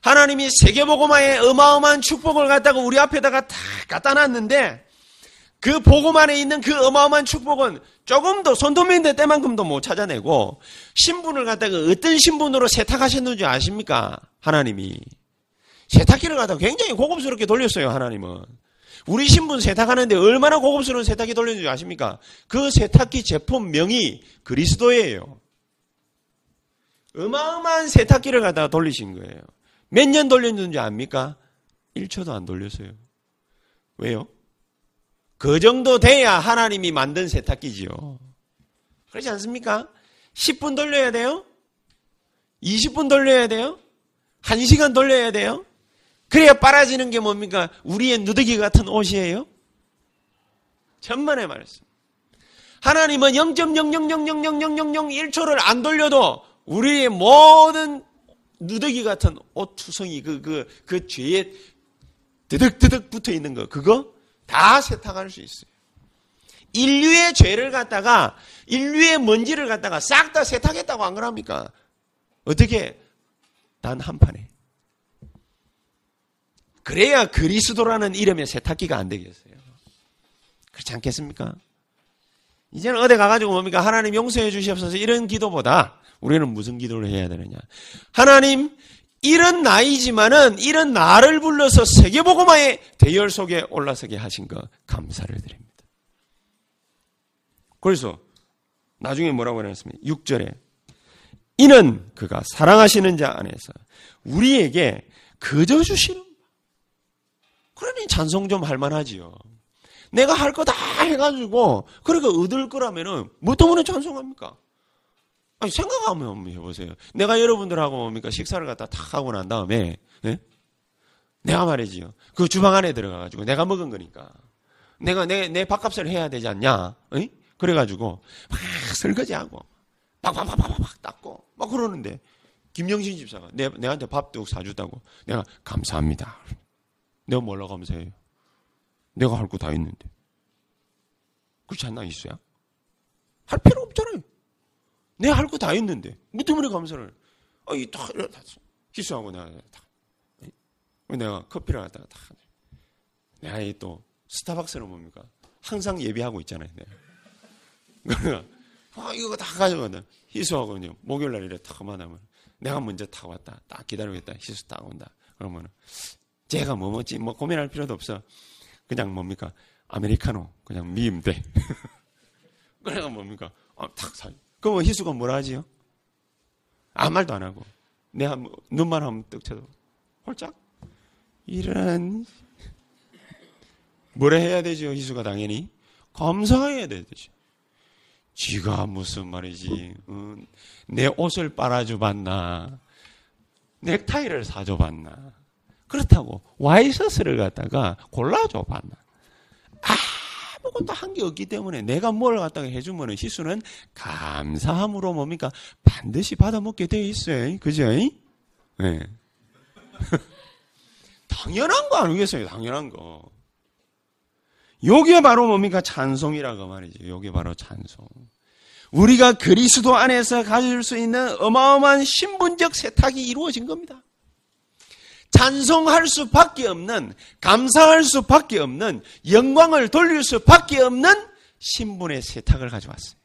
하나님이 세계보고마의 어마어마한 축복을 갖다가 우리 앞에다가 다 갖다 놨는데 그 보고만에 있는 그 어마어마한 축복은 조금도 손도민대 때만큼도 못 찾아내고 신분을 갖다가 어떤 신분으로 세탁하셨는지 아십니까? 하나님이. 세탁기를 갖다가 굉장히 고급스럽게 돌렸어요, 하나님은. 우리 신분 세탁하는데 얼마나 고급스러운 세탁기 돌렸는지 아십니까? 그 세탁기 제품명이 그리스도예요. 어마어마한 세탁기를 갖다가 돌리신 거예요. 몇 년 돌렸는지 압니까? 1초도 안 돌렸어요. 왜요? 그 정도 돼야 하나님이 만든 세탁기지요. 그렇지 않습니까? 10분 돌려야 돼요? 20분 돌려야 돼요? 1시간 돌려야 돼요? 그래야 빨아지는 게 뭡니까? 우리의 누더기 같은 옷이에요? 천만의 말씀. 하나님은 0.000000001초를 안 돌려도 우리의 모든 누더기 같은 옷 투성이 그, 그, 그 죄에 드득드득 붙어 있는 거, 그거 다 세탁할 수 있어요. 인류의 죄를 갖다가, 인류의 먼지를 갖다가 싹 다 세탁했다고 안 그럽니까? 어떻게? 단 한 판에. 그래야 그리스도라는 이름의 세탁기가 안 되겠어요. 그렇지 않겠습니까? 이제는 어디 가가지고 뭡니까? 하나님 용서해 주시옵소서 이런 기도보다 우리는 무슨 기도를 해야 되느냐? 하나님, 이런 나이지만은 이런 나를 불러서 세계보고마의 대열 속에 올라서게 하신 거 감사를 드립니다. 그래서 나중에 뭐라고 해놨습니까? 6절에 이는 그가 사랑하시는 자 안에서 우리에게 그저 주시는 그러니 찬송 좀 할만하지요. 내가 할 거 다 해가지고 그러니까 얻을 거라면은 뭐 때문에 찬송합니까? 아니 생각하면 해보세요. 내가 여러분들하고 뭡니까 식사를 갖다 탁 하고 난 다음에 예? 내가 말이지요. 그 주방 안에 들어가가지고 내가 먹은 거니까 내가 내 내 밥값을 해야 되지 않냐? 예? 그래가지고 막 설거지하고 팍팍팍팍팍 닦고 막 그러는데 김영신 집사가 내, 내한테 밥도 사주다고 내가 감사합니다. 내가 뭘로 감사해요? 내가 할 거다 있는데. 그렇지 않나, 이수야? 할 필요 없잖아요. 내가 할거다 있는데. 뭐 때문에 감사를. 아, 이 딱, 희수하고 내가 딱. 내가 커피를 갖다가 딱. 내가 이 또, 스타벅스는 뭡니까? 항상 예비하고 있잖아요. 내가. 그러니까, 아, 이거 다 가져가다. 희수하고 그냥 목요일 날 이래 탁 만나면 내가 먼저 타 왔다. 딱 기다리고 있다. 희수 딱 온다. 그러면은, 제가 뭐 먹지? 뭐 고민할 필요도 없어. 그냥 뭡니까? 아메리카노. 그냥 미임돼. 그래가 뭡니까? 어, 탁 사. 그러면 희수가 뭐라 하지요? 아무 말도 안 하고. 뭐, 눈만 하면 떡 쳐도 홀짝? 이런. 뭐라 해야 되죠? 희수가 당연히. 감사해야 되죠. 지가 무슨 말이지. 어, 내 옷을 빨아줘 봤나. 넥타이를 사줘 봤나. 그렇다고 와이셔츠를 갖다가 골라줘 봤나. 아무것도 한 게 없기 때문에 내가 뭘 갖다가 해주면은 희수는 감사함으로 뭡니까 반드시 받아먹게 돼 있어요. 그죠? 네. 당연한 거 아니겠어요? 당연한 거. 요게 바로 뭡니까? 찬송이라고 말이죠. 요게 바로 찬송. 우리가 그리스도 안에서 가질 수 있는 어마어마한 신분적 세탁이 이루어진 겁니다. 찬송할 수밖에 없는, 감사할 수밖에 없는, 영광을 돌릴 수밖에 없는 신분의 세탁을 가져왔어요.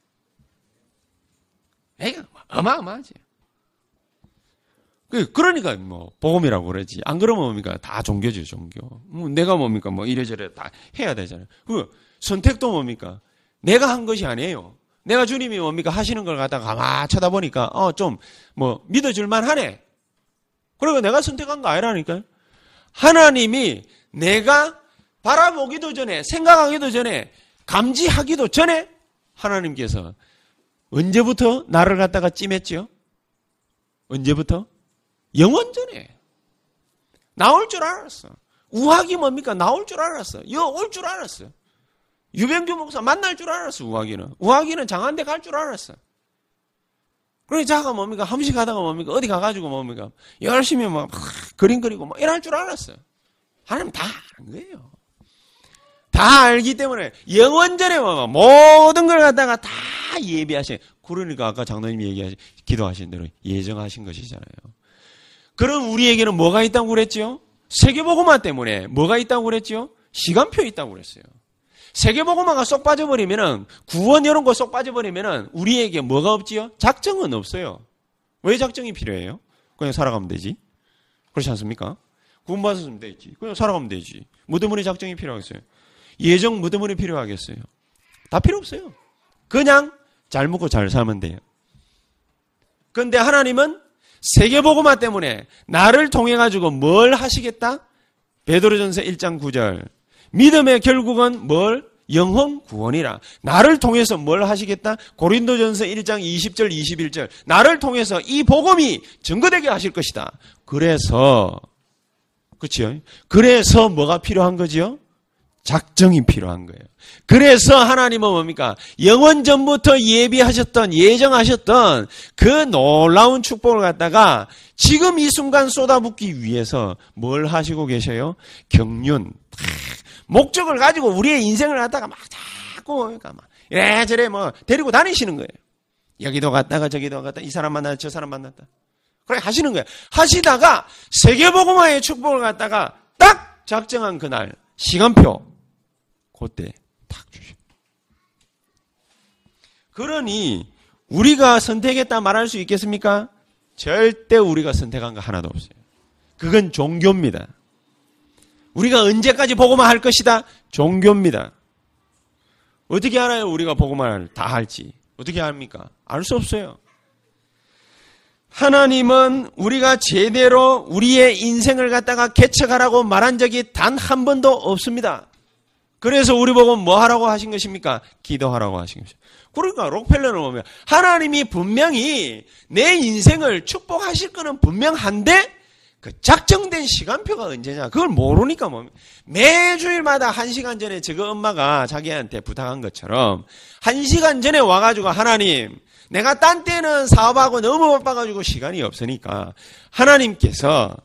에이, 어마어마하지. 그, 그러니까 뭐 복음이라고 그러지. 안 그러면 뭡니까? 다 종교죠, 종교. 뭐 내가 뭡니까? 뭐 이래저래 다 해야 되잖아요. 그 선택도 뭡니까? 내가 한 것이 아니에요. 내가 주님이 뭡니까? 하시는 걸 갖다가 가만 쳐다보니까 어 좀 뭐 믿어줄 만 하네. 그리고 내가 선택한 거 아니라니까요. 하나님이 내가 바라보기도 전에, 생각하기도 전에, 감지하기도 전에 하나님께서 언제부터 나를 갖다가 찜했죠? 언제부터? 영원 전에. 나올 줄 알았어. 우학이 뭡니까? 나올 줄 알았어. 여올 줄 알았어. 유병규 목사 만날 줄 알았어, 우학이는. 우학이는 장한대 갈 줄 알았어. 그래 자가 뭡니까 함식하다가 뭡니까 어디 가가지고 뭡니까 열심히 막, 막 그림 그리고 막 이럴 줄 알았어요. 하나님 다 아는 거예요. 다 알기 때문에 영원전에 뭐 모든 걸 갖다가 다 예비하신. 그러니까 아까 장로님 얘기하신 기도하신 대로 예정하신 것이잖아요. 그럼 우리에게는 뭐가 있다고 그랬죠? 세계보고마 때문에 뭐가 있다고 그랬죠? 시간표 있다고 그랬어요. 세계보고마가 쏙 빠져버리면은 구원 이런 거 쏙 빠져버리면은 우리에게 뭐가 없지요? 작정은 없어요. 왜 작정이 필요해요? 그냥 살아가면 되지. 그렇지 않습니까? 구원받았으면 되지. 그냥 살아가면 되지. 뭐 때문에 작정이 필요하겠어요? 예정 뭐 때문에 필요하겠어요? 다 필요 없어요. 그냥 잘 먹고 잘 살면 돼요. 그런데 하나님은 세계보고마 때문에 나를 통해 가지고 뭘 하시겠다? 베드로전서 1장 9절. 믿음의 결국은 뭘? 영혼 구원이라. 나를 통해서 뭘 하시겠다? 고린도전서 1장 20절 21절. 나를 통해서 이 복음이 증거되게 하실 것이다. 그래서 그렇죠? 그래서 뭐가 필요한 거지요? 작정이 필요한 거예요. 그래서 하나님은 뭡니까? 영원 전부터 예비하셨던, 예정하셨던 그 놀라운 축복을 갖다가 지금 이 순간 쏟아붓기 위해서 뭘 하시고 계셔요? 경륜. 목적을 가지고 우리의 인생을 갖다가 막 자꾸 그러니까 막 이래저래 뭐 데리고 다니시는 거예요. 여기도 갔다가 저기도 갔다 이 사람 만났다 저 사람 만났다. 그래 하시는 거예요. 하시다가 세계복음화의 축복을 갖다가 딱 작정한 그날 시간표 그때 탁 주셔. 그러니 우리가 선택했다 말할 수 있겠습니까? 절대 우리가 선택한 거 하나도 없어요. 그건 종교입니다. 우리가 언제까지 보고만 할 것이다? 종교입니다. 어떻게 알아요? 우리가 보고만 다 할지. 어떻게 합니까? 알 수 없어요. 하나님은 우리가 제대로 우리의 인생을 갖다가 개척하라고 말한 적이 단 한 번도 없습니다. 그래서 우리 보고 뭐 하라고 하신 것입니까? 기도하라고 하신 것입니다. 그러니까 록펠러를 보면 하나님이 분명히 내 인생을 축복하실 거는 분명한데 그 작정된 시간표가 언제냐 그걸 모르니까 뭐 매주일마다 한 시간 전에 저거 엄마가 자기한테 부탁한 것처럼 한 시간 전에 와가지고 하나님 내가 딴 때는 사업하고 너무 바빠가지고 시간이 없으니까 하나님께서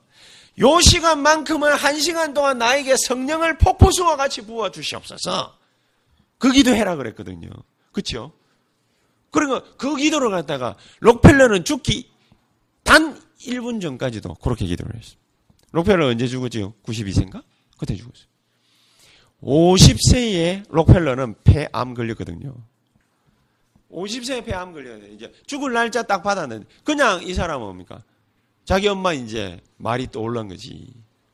요 시간만큼은 한 시간 동안 나에게 성령을 폭포수와 같이 부어 주시옵소서. 그 기도해라 그랬거든요. 그렇죠? 그러니까 그 기도를 갖다가 록펠러는 죽기 단 1분 전까지도 그렇게 기도를 했어요. 록펠러 언제 죽었지요? 92세인가? 그때 죽었어요. 50세에 록펠러는 폐암 걸렸거든요. 50세에 폐암 걸려요. 이제 죽을 날짜 딱 받았는데 그냥 이 사람은 뭡니까? 자기 엄마 이제 말이 떠올란 거지.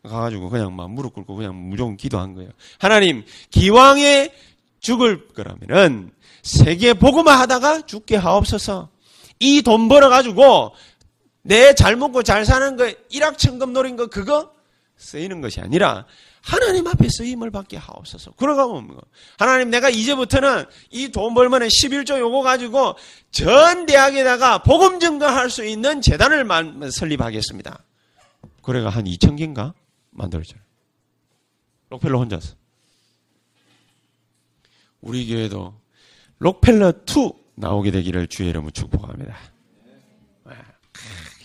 가가지고 그냥 막 무릎 꿇고 그냥 무조건 기도한 거예요. 하나님, 기왕에 죽을 거라면은 세계 보고만 하다가 죽게 하옵소서. 이 돈 벌어가지고 내 잘 먹고 잘 사는 거, 일확천금 노린 거 그거 쓰이는 것이 아니라 하나님 앞에 쓰임을 받게 하옵소서. 그러가 보면 뭐, 하나님 내가 이제부터는 이 돈 벌면은 11조 요거 가지고 전 대학에다가 복음 증거할 수 있는 재단을 설립하겠습니다. 그래가 한 2천 개인가 만들어져요. 록펠러 혼자서. 우리 교회도 록펠러 2 나오게 되기를 주의 이름으로 축복합니다.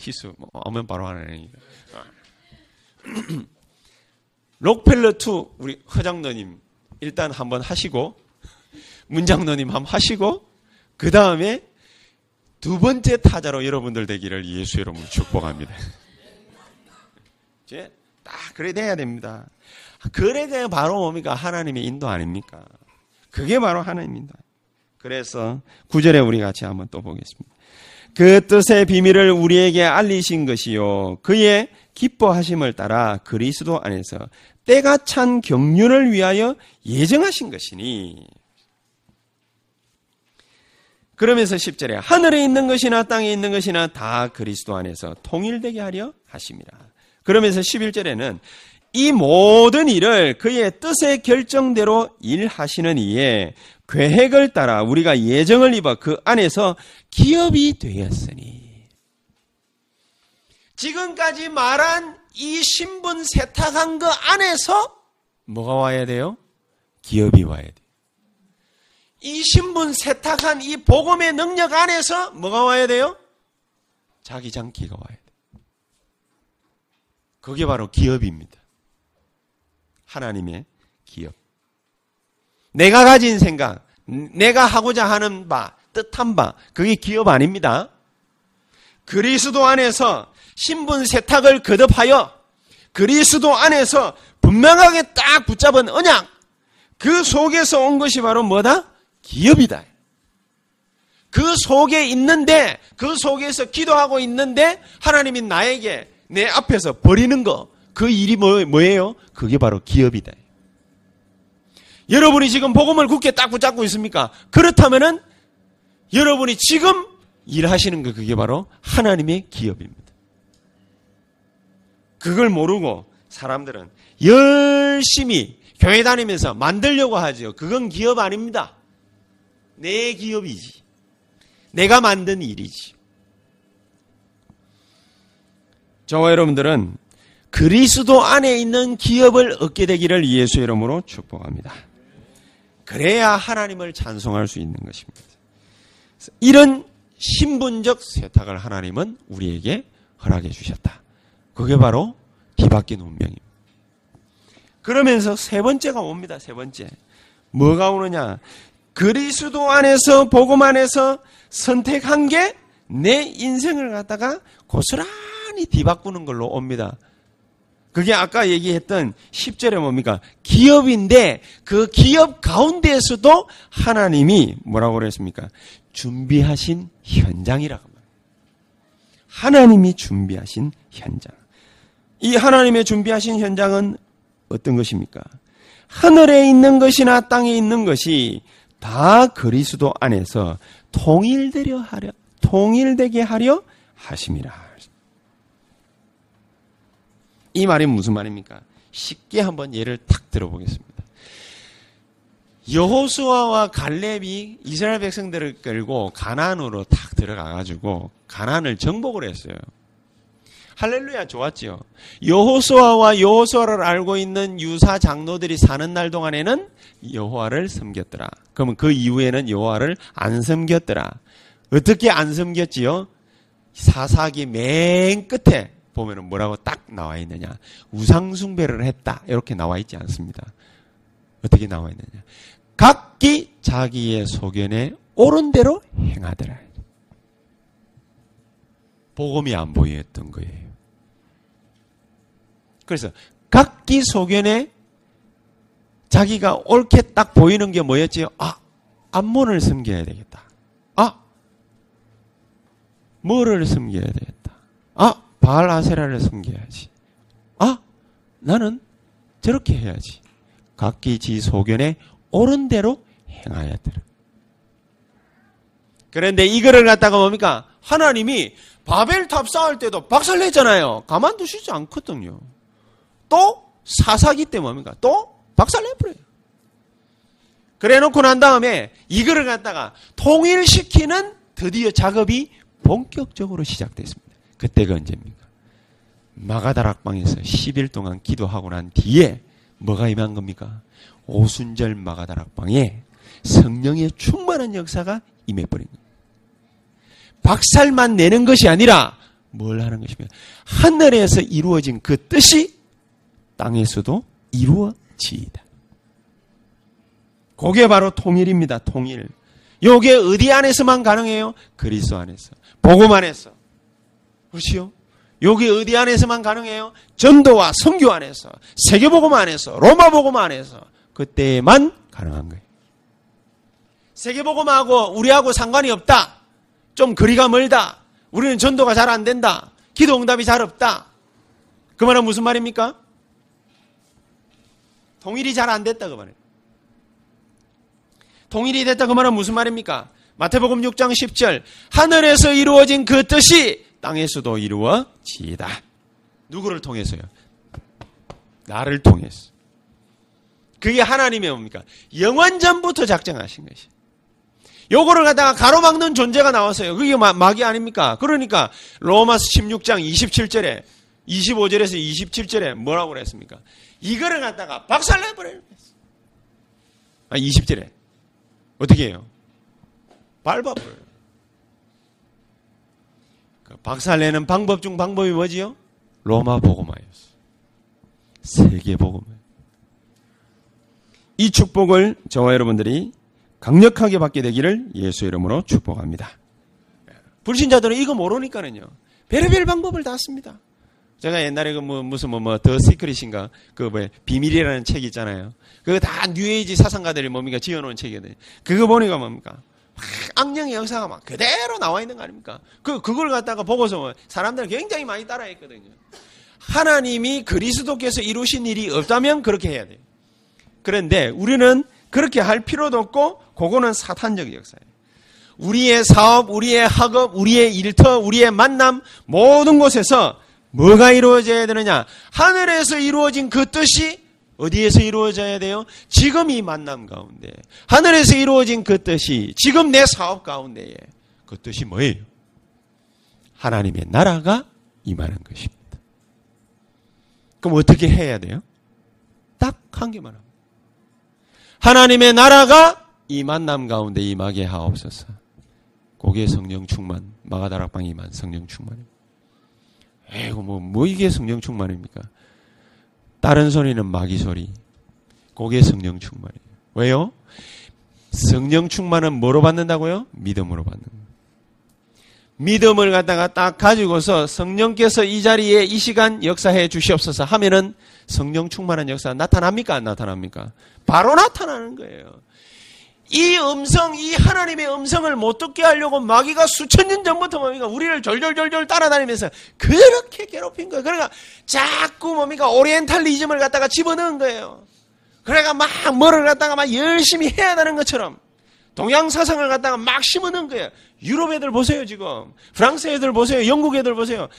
희수, 뭐, 오면 바로 하나니까. 록펠러2 우리 허장너님 일단 한번 하시고 문장너님 한번 하시고 그 다음에 두 번째 타자로 여러분들 되기를 예수 여러분 축복합니다. 이제 딱 그래 돼야 됩니다. 그래 돼야 바로 뭡니까? 하나님의 인도 아닙니까? 그게 바로 하나님입니다. 그래서 구절에 우리 같이 한번 또 보겠습니다. 그 뜻의 비밀을 우리에게 알리신 것이요. 그의 기뻐하심을 따라 그리스도 안에서 때가 찬 경륜을 위하여 예정하신 것이니 그러면서 10절에 하늘에 있는 것이나 땅에 있는 것이나 다 그리스도 안에서 통일되게 하려 하십니다. 그러면서 11절에는 이 모든 일을 그의 뜻의 결정대로 일하시는 이에 계획을 따라 우리가 예정을 입어 그 안에서 기업이 되었으니 지금까지 말한 이 신분 세탁한 거 안에서 뭐가 와야 돼요? 기업이 와야 돼요. 이 신분 세탁한 이 복음의 능력 안에서 뭐가 와야 돼요? 자기 장기가 와야 돼요. 그게 바로 기업입니다. 하나님의. 내가 가진 생각, 내가 하고자 하는 바, 뜻한 바, 그게 기업 아닙니다. 그리스도 안에서 신분 세탁을 거듭하여 그리스도 안에서 분명하게 딱 붙잡은 언약 그 속에서 온 것이 바로 뭐다? 기업이다. 그 속에 있는데 그 속에서 기도하고 있는데 하나님이 나에게 내 앞에서 버리는 거 그 일이 뭐, 뭐예요? 그게 바로 기업이다. 여러분이 지금 복음을 굳게 딱 붙잡고 있습니까? 그렇다면은 여러분이 지금 일하시는 거 그게 바로 하나님의 기업입니다. 그걸 모르고 사람들은 열심히 교회 다니면서 만들려고 하죠. 그건 기업 아닙니다. 내 기업이지. 내가 만든 일이지. 저와 여러분들은 그리스도 안에 있는 기업을 얻게 되기를 예수 이름으로 축복합니다. 그래야 하나님을 찬송할 수 있는 것입니다. 이런 신분적 세탁을 하나님은 우리에게 허락해 주셨다. 그게 바로 뒤바뀐 운명입니다. 그러면서 세 번째가 옵니다. 세 번째. 뭐가 오느냐? 그리스도 안에서 복음 안에서 선택한 게 내 인생을 갖다가 고스란히 뒤바꾸는 걸로 옵니다. 그게 아까 얘기했던 10절에 뭡니까? 기업인데 그 기업 가운데에서도 하나님이 뭐라고 그랬습니까? 준비하신 현장이라고. 하나님이 준비하신 현장. 이 하나님의 준비하신 현장은 어떤 것입니까? 하늘에 있는 것이나 땅에 있는 것이 다 그리스도 안에서 통일되려 하려 통일되게 하려 하심이라. 이 말이 무슨 말입니까? 쉽게 한번 예를 탁 들어보겠습니다. 여호수아와 갈렙이 이스라엘 백성들을 끌고 가난으로 탁 들어가 가지고 가난을 정복을 했어요. 할렐루야 좋았지요. 여호수아와 여호수아를 알고 있는 유사 장로들이 사는 날 동안에는 여호와를 섬겼더라. 그러면 그 이후에는 여호와를 안 섬겼더라. 어떻게 안 섬겼지요? 사사기 맨 끝에 보면은 뭐라고 딱 나와 있느냐. 우상숭배를 했다. 이렇게 나와 있지 않습니다. 어떻게 나와 있느냐. 각기 자기의 소견에 옳은 대로 행하더라. 복음이 안 보였던 거예요. 그래서 각기 소견에 자기가 옳게 딱 보이는 게 뭐였지요? 아, 암몬을 섬겨야 되겠다. 아, 뭐를 섬겨야 되겠다. 아, 바알 아세라를 섬겨야지. 아, 나는 저렇게 해야지. 각기 지 소견에 옳은 대로 행하야 되라. 그런데 이거를 갖다가 뭡니까? 하나님이 바벨탑 쌓을 때도 박살냈잖아요. 가만두시지 않거든요. 또 사사기 때 뭡니까? 또 박살내버려요. 그래 놓고 난 다음에 이거를 갖다가 통일시키는 드디어 작업이 본격적으로 시작됐습니다. 그때가 언제입니까? 마가다락방에서 10일 동안 기도하고 난 뒤에 뭐가 임한 겁니까? 오순절 마가다락방에 성령의 충만한 역사가 임해버린 겁니다. 박살만 내는 것이 아니라 뭘 하는 것입니까? 하늘에서 이루어진 그 뜻이 땅에서도 이루어지이다. 그게 바로 통일입니다. 통일. 요게 어디 안에서만 가능해요? 그리스도 안에서. 복음 안에서. 그렇지요? 요게 어디 안에서만 가능해요? 전도와 선교 안에서. 세계복음 안에서. 로마복음 안에서. 그때만 가능한 거예요. 세계복음하고 우리하고 상관이 없다. 좀 거리가 멀다. 우리는 전도가 잘 안 된다. 기도 응답이 잘 없다. 그 말은 무슨 말입니까? 통일이 잘 안 됐다 그 말이에요. 통일이 됐다 그 말은 무슨 말입니까? 마태복음 6장 10절 하늘에서 이루어진 그 뜻이 땅에서도 이루어지이다. 누구를 통해서요? 나를 통해서. 그게 하나님의 뭡니까? 영원 전부터 작정하신 것이. 요거를 갖다가 가로막는 존재가 나왔어요. 그게 막이 아닙니까? 그러니까 로마스 16장 27절에 25절에서 27절에 뭐라고 그랬습니까? 이거를 갖다가 박살내버려요. 아, 20절에. 어떻게 해요? 밟아버려요. 그 박살내는 방법 중 방법이 뭐지요? 로마 복음화였어. 세계 복음화. 이 축복을 저와 여러분들이 강력하게 받게 되기를 예수 이름으로 축복합니다. 불신자들은 이거 모르니까는요. 별의별 방법을 다 씁니다. 제가 옛날에 그 뭐 무슨 뭐 뭐 더 시크릿인가 그 뭐 비밀이라는 책이 있잖아요. 그거 다 뉴에이지 사상가들이 뭡니까 지어놓은 책이거든요. 그거 보니까 뭡니까 막 악령의 역사가 막 그대로 나와 있는 거 아닙니까? 그 그걸 갖다가 보고서 뭐 사람들 굉장히 많이 따라했거든요. 하나님이 그리스도께서 이루신 일이 없다면 그렇게 해야 돼요. 그런데 우리는 그렇게 할 필요도 없고 그거는 사탄적 역사예요. 우리의 사업, 우리의 학업, 우리의 일터, 우리의 만남 모든 곳에서 뭐가 이루어져야 되느냐? 하늘에서 이루어진 그 뜻이 어디에서 이루어져야 돼요? 지금 이 만남 가운데. 하늘에서 이루어진 그 뜻이 지금 내 사업 가운데에 그 뜻이 뭐예요? 하나님의 나라가 임하는 것입니다. 그럼 어떻게 해야 돼요? 딱 한 개만 합니다. 하나님의 나라가 이 만남 가운데 임하게 하옵소서. 고개 성령 충만, 마가다락방 임한 성령 충만입니다. 에이고, 뭐, 뭐 이게 성령 충만입니까? 다른 소리는 마귀 소리. 고개 성령 충만이에요. 왜요? 성령 충만은 뭐로 받는다고요? 믿음으로 받는 거예요. 믿음을 갖다가 딱 가지고서 성령께서 이 자리에 이 시간 역사해 주시옵소서 하면은 성령 충만한 역사 나타납니까? 안 나타납니까? 바로 나타나는 거예요. 이 음성, 이 하나님의 음성을 못 듣게 하려고 마귀가 수천 년 전부터 뭡니까? 우리를 졸졸졸졸 따라다니면서 그렇게 괴롭힌 거예요. 그러니까 자꾸 뭡니까? 오리엔탈리즘을 갖다가 집어넣은 거예요. 그래가 막 뭐를 갖다가 막 열심히 해야 되는 것처럼 동양 사상을 갖다가 막 심어넣은 거예요. 유럽 애들 보세요, 지금. 프랑스 애들 보세요. 영국 애들 보세요.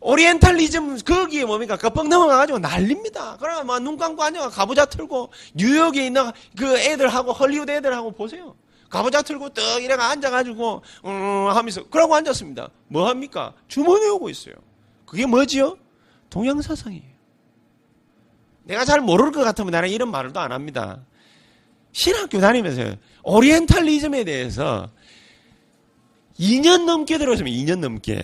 오리엔탈리즘 거기에 뭡니까? 껍벅 넘어가가지고 난립니다. 그러면 막 눈 감고 앉아 가부좌 틀고 뉴욕에 있는 그 애들하고 헐리우드 애들하고 보세요. 가부좌 틀고 떡 이래가 앉아가지고 음 하면서 그러고 앉았습니다. 뭐 합니까? 주머니 오고 있어요. 그게 뭐지요? 동양 사상이에요. 내가 잘 모를 것 같으면 나는 이런 말을도 안 합니다. 신학교 다니면서 오리엔탈리즘에 대해서 2년 넘게 들었으면 2년 넘게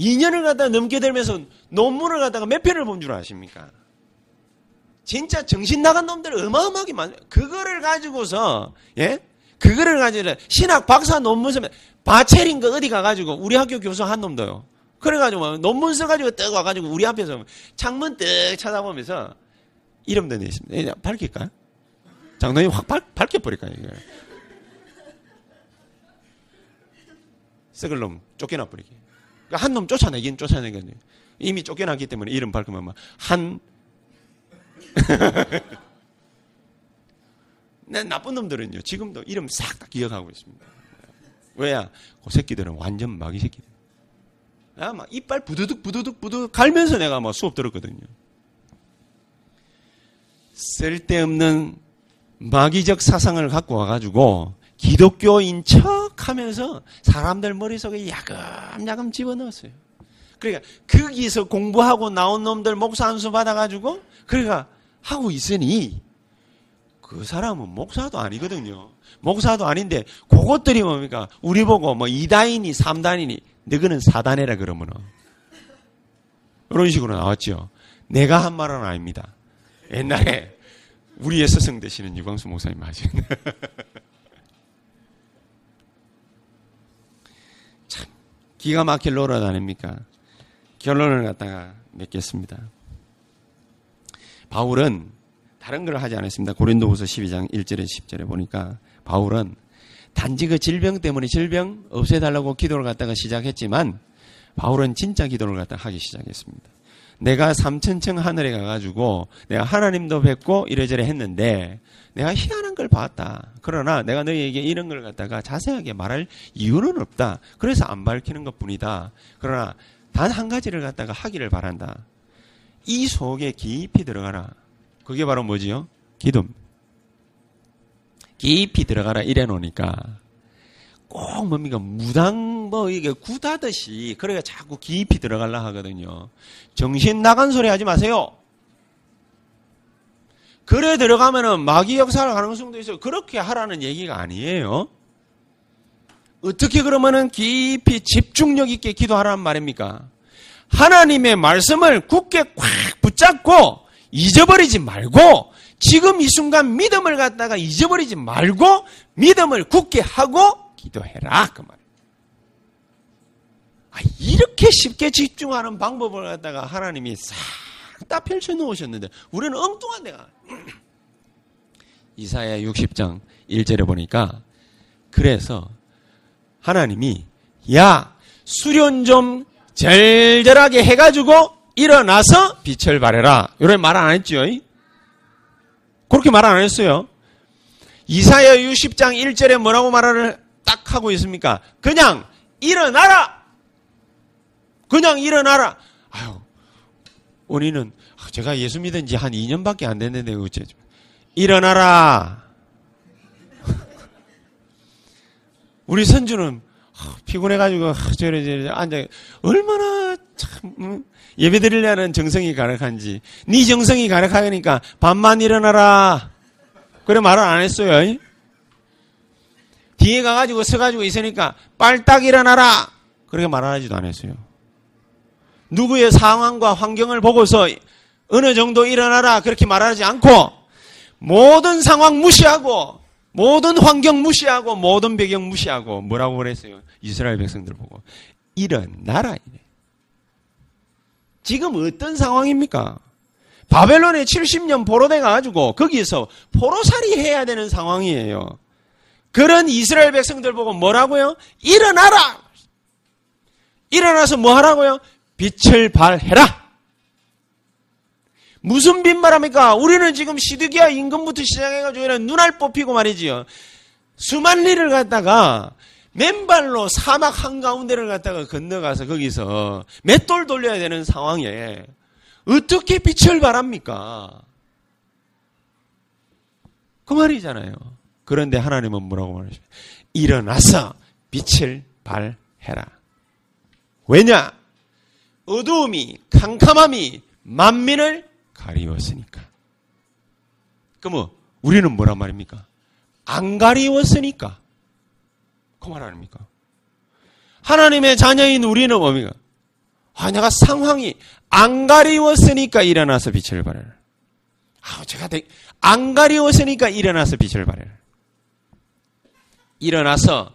2년을 갖다 넘게 되면서 논문을 갖다가 몇 편을 본 줄 아십니까? 진짜 정신 나간 놈들 어마어마하게 많아요. 그거를 가지고서, 예? 그거를 가지고 신학 박사 논문 쓰면 바첼인 거 어디 가가지고 우리 학교 교수 한 놈도요. 그래가지고 논문 써가지고 떡 와가지고 우리 앞에서 창문 떡 찾아보면서 이름도 내있습니다. 밝힐까요? 장동님 확 밝, 밝혀버릴까요? 이거. 썩을 놈 쫓겨나 버리게. 그러니까 한 놈 쫓아내긴 쫓아내겠네요. 이미 쫓겨나기 때문에 이름 밝으면 막 한. 내 나쁜 놈들은요, 지금도 이름 싹 다 기억하고 있습니다. 왜야? 그 새끼들은 완전 마귀 새끼들. 아, 막 이빨 부두둑 부두둑 부두둑 갈면서 내가 막 수업 들었거든요. 쓸데없는 마귀적 사상을 갖고 와가지고 기독교인 척 하면서 사람들 머릿속에 야금야금 집어넣었어요. 그러니까 거기서 공부하고 나온 놈들 목사 안수 받아가지고 그러니까 하고 있으니 그 사람은 목사도 아니거든요. 목사도 아닌데 그것들이 뭡니까? 우리 보고 뭐 2단이니 3단이니 너희는 4단이라 그러면은 이런 식으로 나왔죠. 내가 한 말은 아닙니다. 옛날에 우리의 스승 되시는 유광수 목사님 하시는 기가 막힐 노릇 아닙니까? 결론을 갖다가 맺겠습니다. 바울은 다른 걸 하지 않았습니다. 고린도후서 12장 1절에 10절에 보니까 바울은 단지 그 질병 때문에 질병 없애달라고 기도를 갖다가 시작했지만 바울은 진짜 기도를 갖다가 하기 시작했습니다. 내가 삼천층 하늘에 가가지고 내가 하나님도 뵙고 이래저래 했는데 내가 희한한 걸 봤다. 그러나 내가 너희에게 이런 걸 갖다가 자세하게 말할 이유는 없다. 그래서 안 밝히는 것 뿐이다. 그러나 단 한 가지를 갖다가 하기를 바란다. 이 속에 깊이 들어가라. 그게 바로 뭐지요? 기도. 깊이 들어가라 이래 놓으니까 꼭 뭡니까 무당 뭐 이게 구다듯이 그래가 자꾸 깊이 들어갈라 하거든요. 정신 나간 소리 하지 마세요. 그래 들어가면은 마귀 역사를 가능성도 있어요. 그렇게 하라는 얘기가 아니에요. 어떻게 그러면은 깊이 집중력 있게 기도하라는 말입니까? 하나님의 말씀을 굳게 꽉 붙잡고 잊어버리지 말고 지금 이 순간 믿음을 갖다가 잊어버리지 말고 믿음을 굳게 하고 기도해라 그 말. 아, 이렇게 쉽게 집중하는 방법을 갖다가 하나님이 싹 다 펼쳐 놓으셨는데 우리는 엉뚱한 데가 이사야 60장 1절에 보니까 그래서 하나님이 야 수련 좀 절절하게 해가지고 일어나서 빛을 발해라. 이런 말 안 했죠 그렇게 말 안 했어요. 이사야 60장 1절에 뭐라고 말을 딱 하고 있습니까? 그냥 일어나라! 그냥 일어나라 우리는 제가 예수 믿은 지 한 2년밖에 안 됐는데 어째 일어나라! 우리 선주는 피곤해가지고 저래 저래 앉아. 얼마나 참 음, 예배드리려는 정성이 가득한지. 네 정성이 가득하니까 밤만 일어나라! 그래 말을 안 했어요 뒤에 가가지고 서가지고 있으니까 빨딱 일어나라! 그렇게 말하지도 않았어요 누구의 상황과 환경을 보고서 어느 정도 일어나라 그렇게 말하지 않고 모든 상황 무시하고 모든 환경 무시하고 모든 배경 무시하고 뭐라고 그랬어요? 이스라엘 백성들 보고 일어나라. 지금 어떤 상황입니까? 바벨론에 70년 포로돼 가지고 거기서 포로살이 해야 되는 상황이에요. 그런 이스라엘 백성들 보고 뭐라고요? 일어나라. 일어나서 뭐 하라고요? 빛을 발해라. 무슨 빈말합니까? 우리는 지금 시드기야 임금부터 시작해가지고 눈알 뽑히고 말이지요. 수만 리를 갖다가 맨발로 사막 한가운데를 갖다가 건너가서 거기서 맷돌 돌려야 되는 상황에 어떻게 빛을 발합니까? 그 말이잖아요. 그런데 하나님은 뭐라고 말하십니까? 일어나서 빛을 발해라. 왜냐? 어두움이, 캄캄함이 만민을 가리웠으니까. 그럼 우리는 뭐란 말입니까? 안 가리웠으니까. 그 말 아닙니까? 하나님의 자녀인 우리는 뭡니까? 아, 내가 상황이 안 가리웠으니까 일어나서 빛을 발해라. 아, 제가 되, 안 가리웠으니까 일어나서 빛을 발해라. 일어나서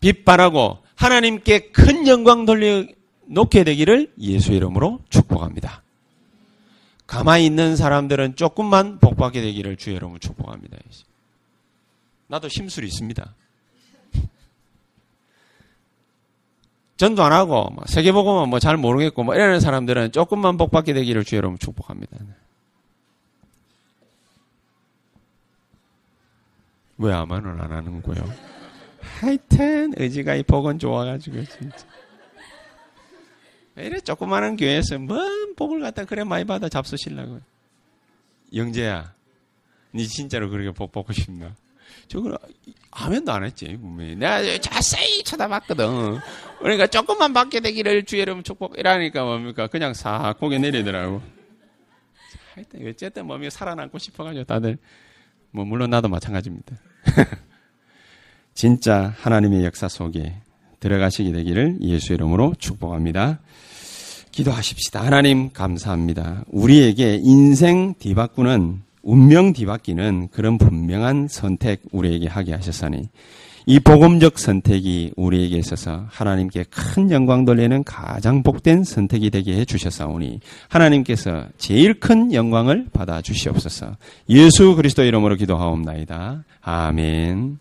빛 발하고 하나님께 큰 영광 돌려 놓게 되기를 예수 이름으로 축복합니다. 가만히 있는 사람들은 조금만 복받게 되기를 주의 이름으로 축복합니다. 나도 심술이 있습니다. 전도 안 하고 뭐 세계보고만 뭐 잘 모르겠고 뭐 이러는 사람들은 조금만 복받게 되기를 주의 이름으로 축복합니다. 왜 아마는 안 하는 거요? 하여튼 의지가 이 복은 좋아가지고 진짜. 이래 조그마한 교회에서 뭔 복을 갖다 그래 많이 받아 잡수시려고. 영재야, 니 진짜로 그렇게 복 받고 싶나? 저거 아멘도 안 했지 분명히. 내가 자세히 쳐다봤거든. 그러니까 조금만 받게 되기를 주의 여러분 축복 이라니까 뭡니까? 그냥 싹 고개 내리더라고. 하여튼 어쨌든 몸이 살아남고 싶어가지고 다들 뭐 물론 나도 마찬가지입니다. 진짜 하나님의 역사 속에 들어가시게 되기를 예수 이름으로 축복합니다. 기도하십시다. 하나님 감사합니다. 우리에게 인생 뒤바꾸는 운명 뒤바뀌는 그런 분명한 선택 우리에게 하게 하셨사니 이 복음적 선택이 우리에게 있어서 하나님께 큰 영광 돌리는 가장 복된 선택이 되게 해 주셨사오니 하나님께서 제일 큰 영광을 받아 주시옵소서. 예수 그리스도 이름으로 기도하옵나이다. 아멘.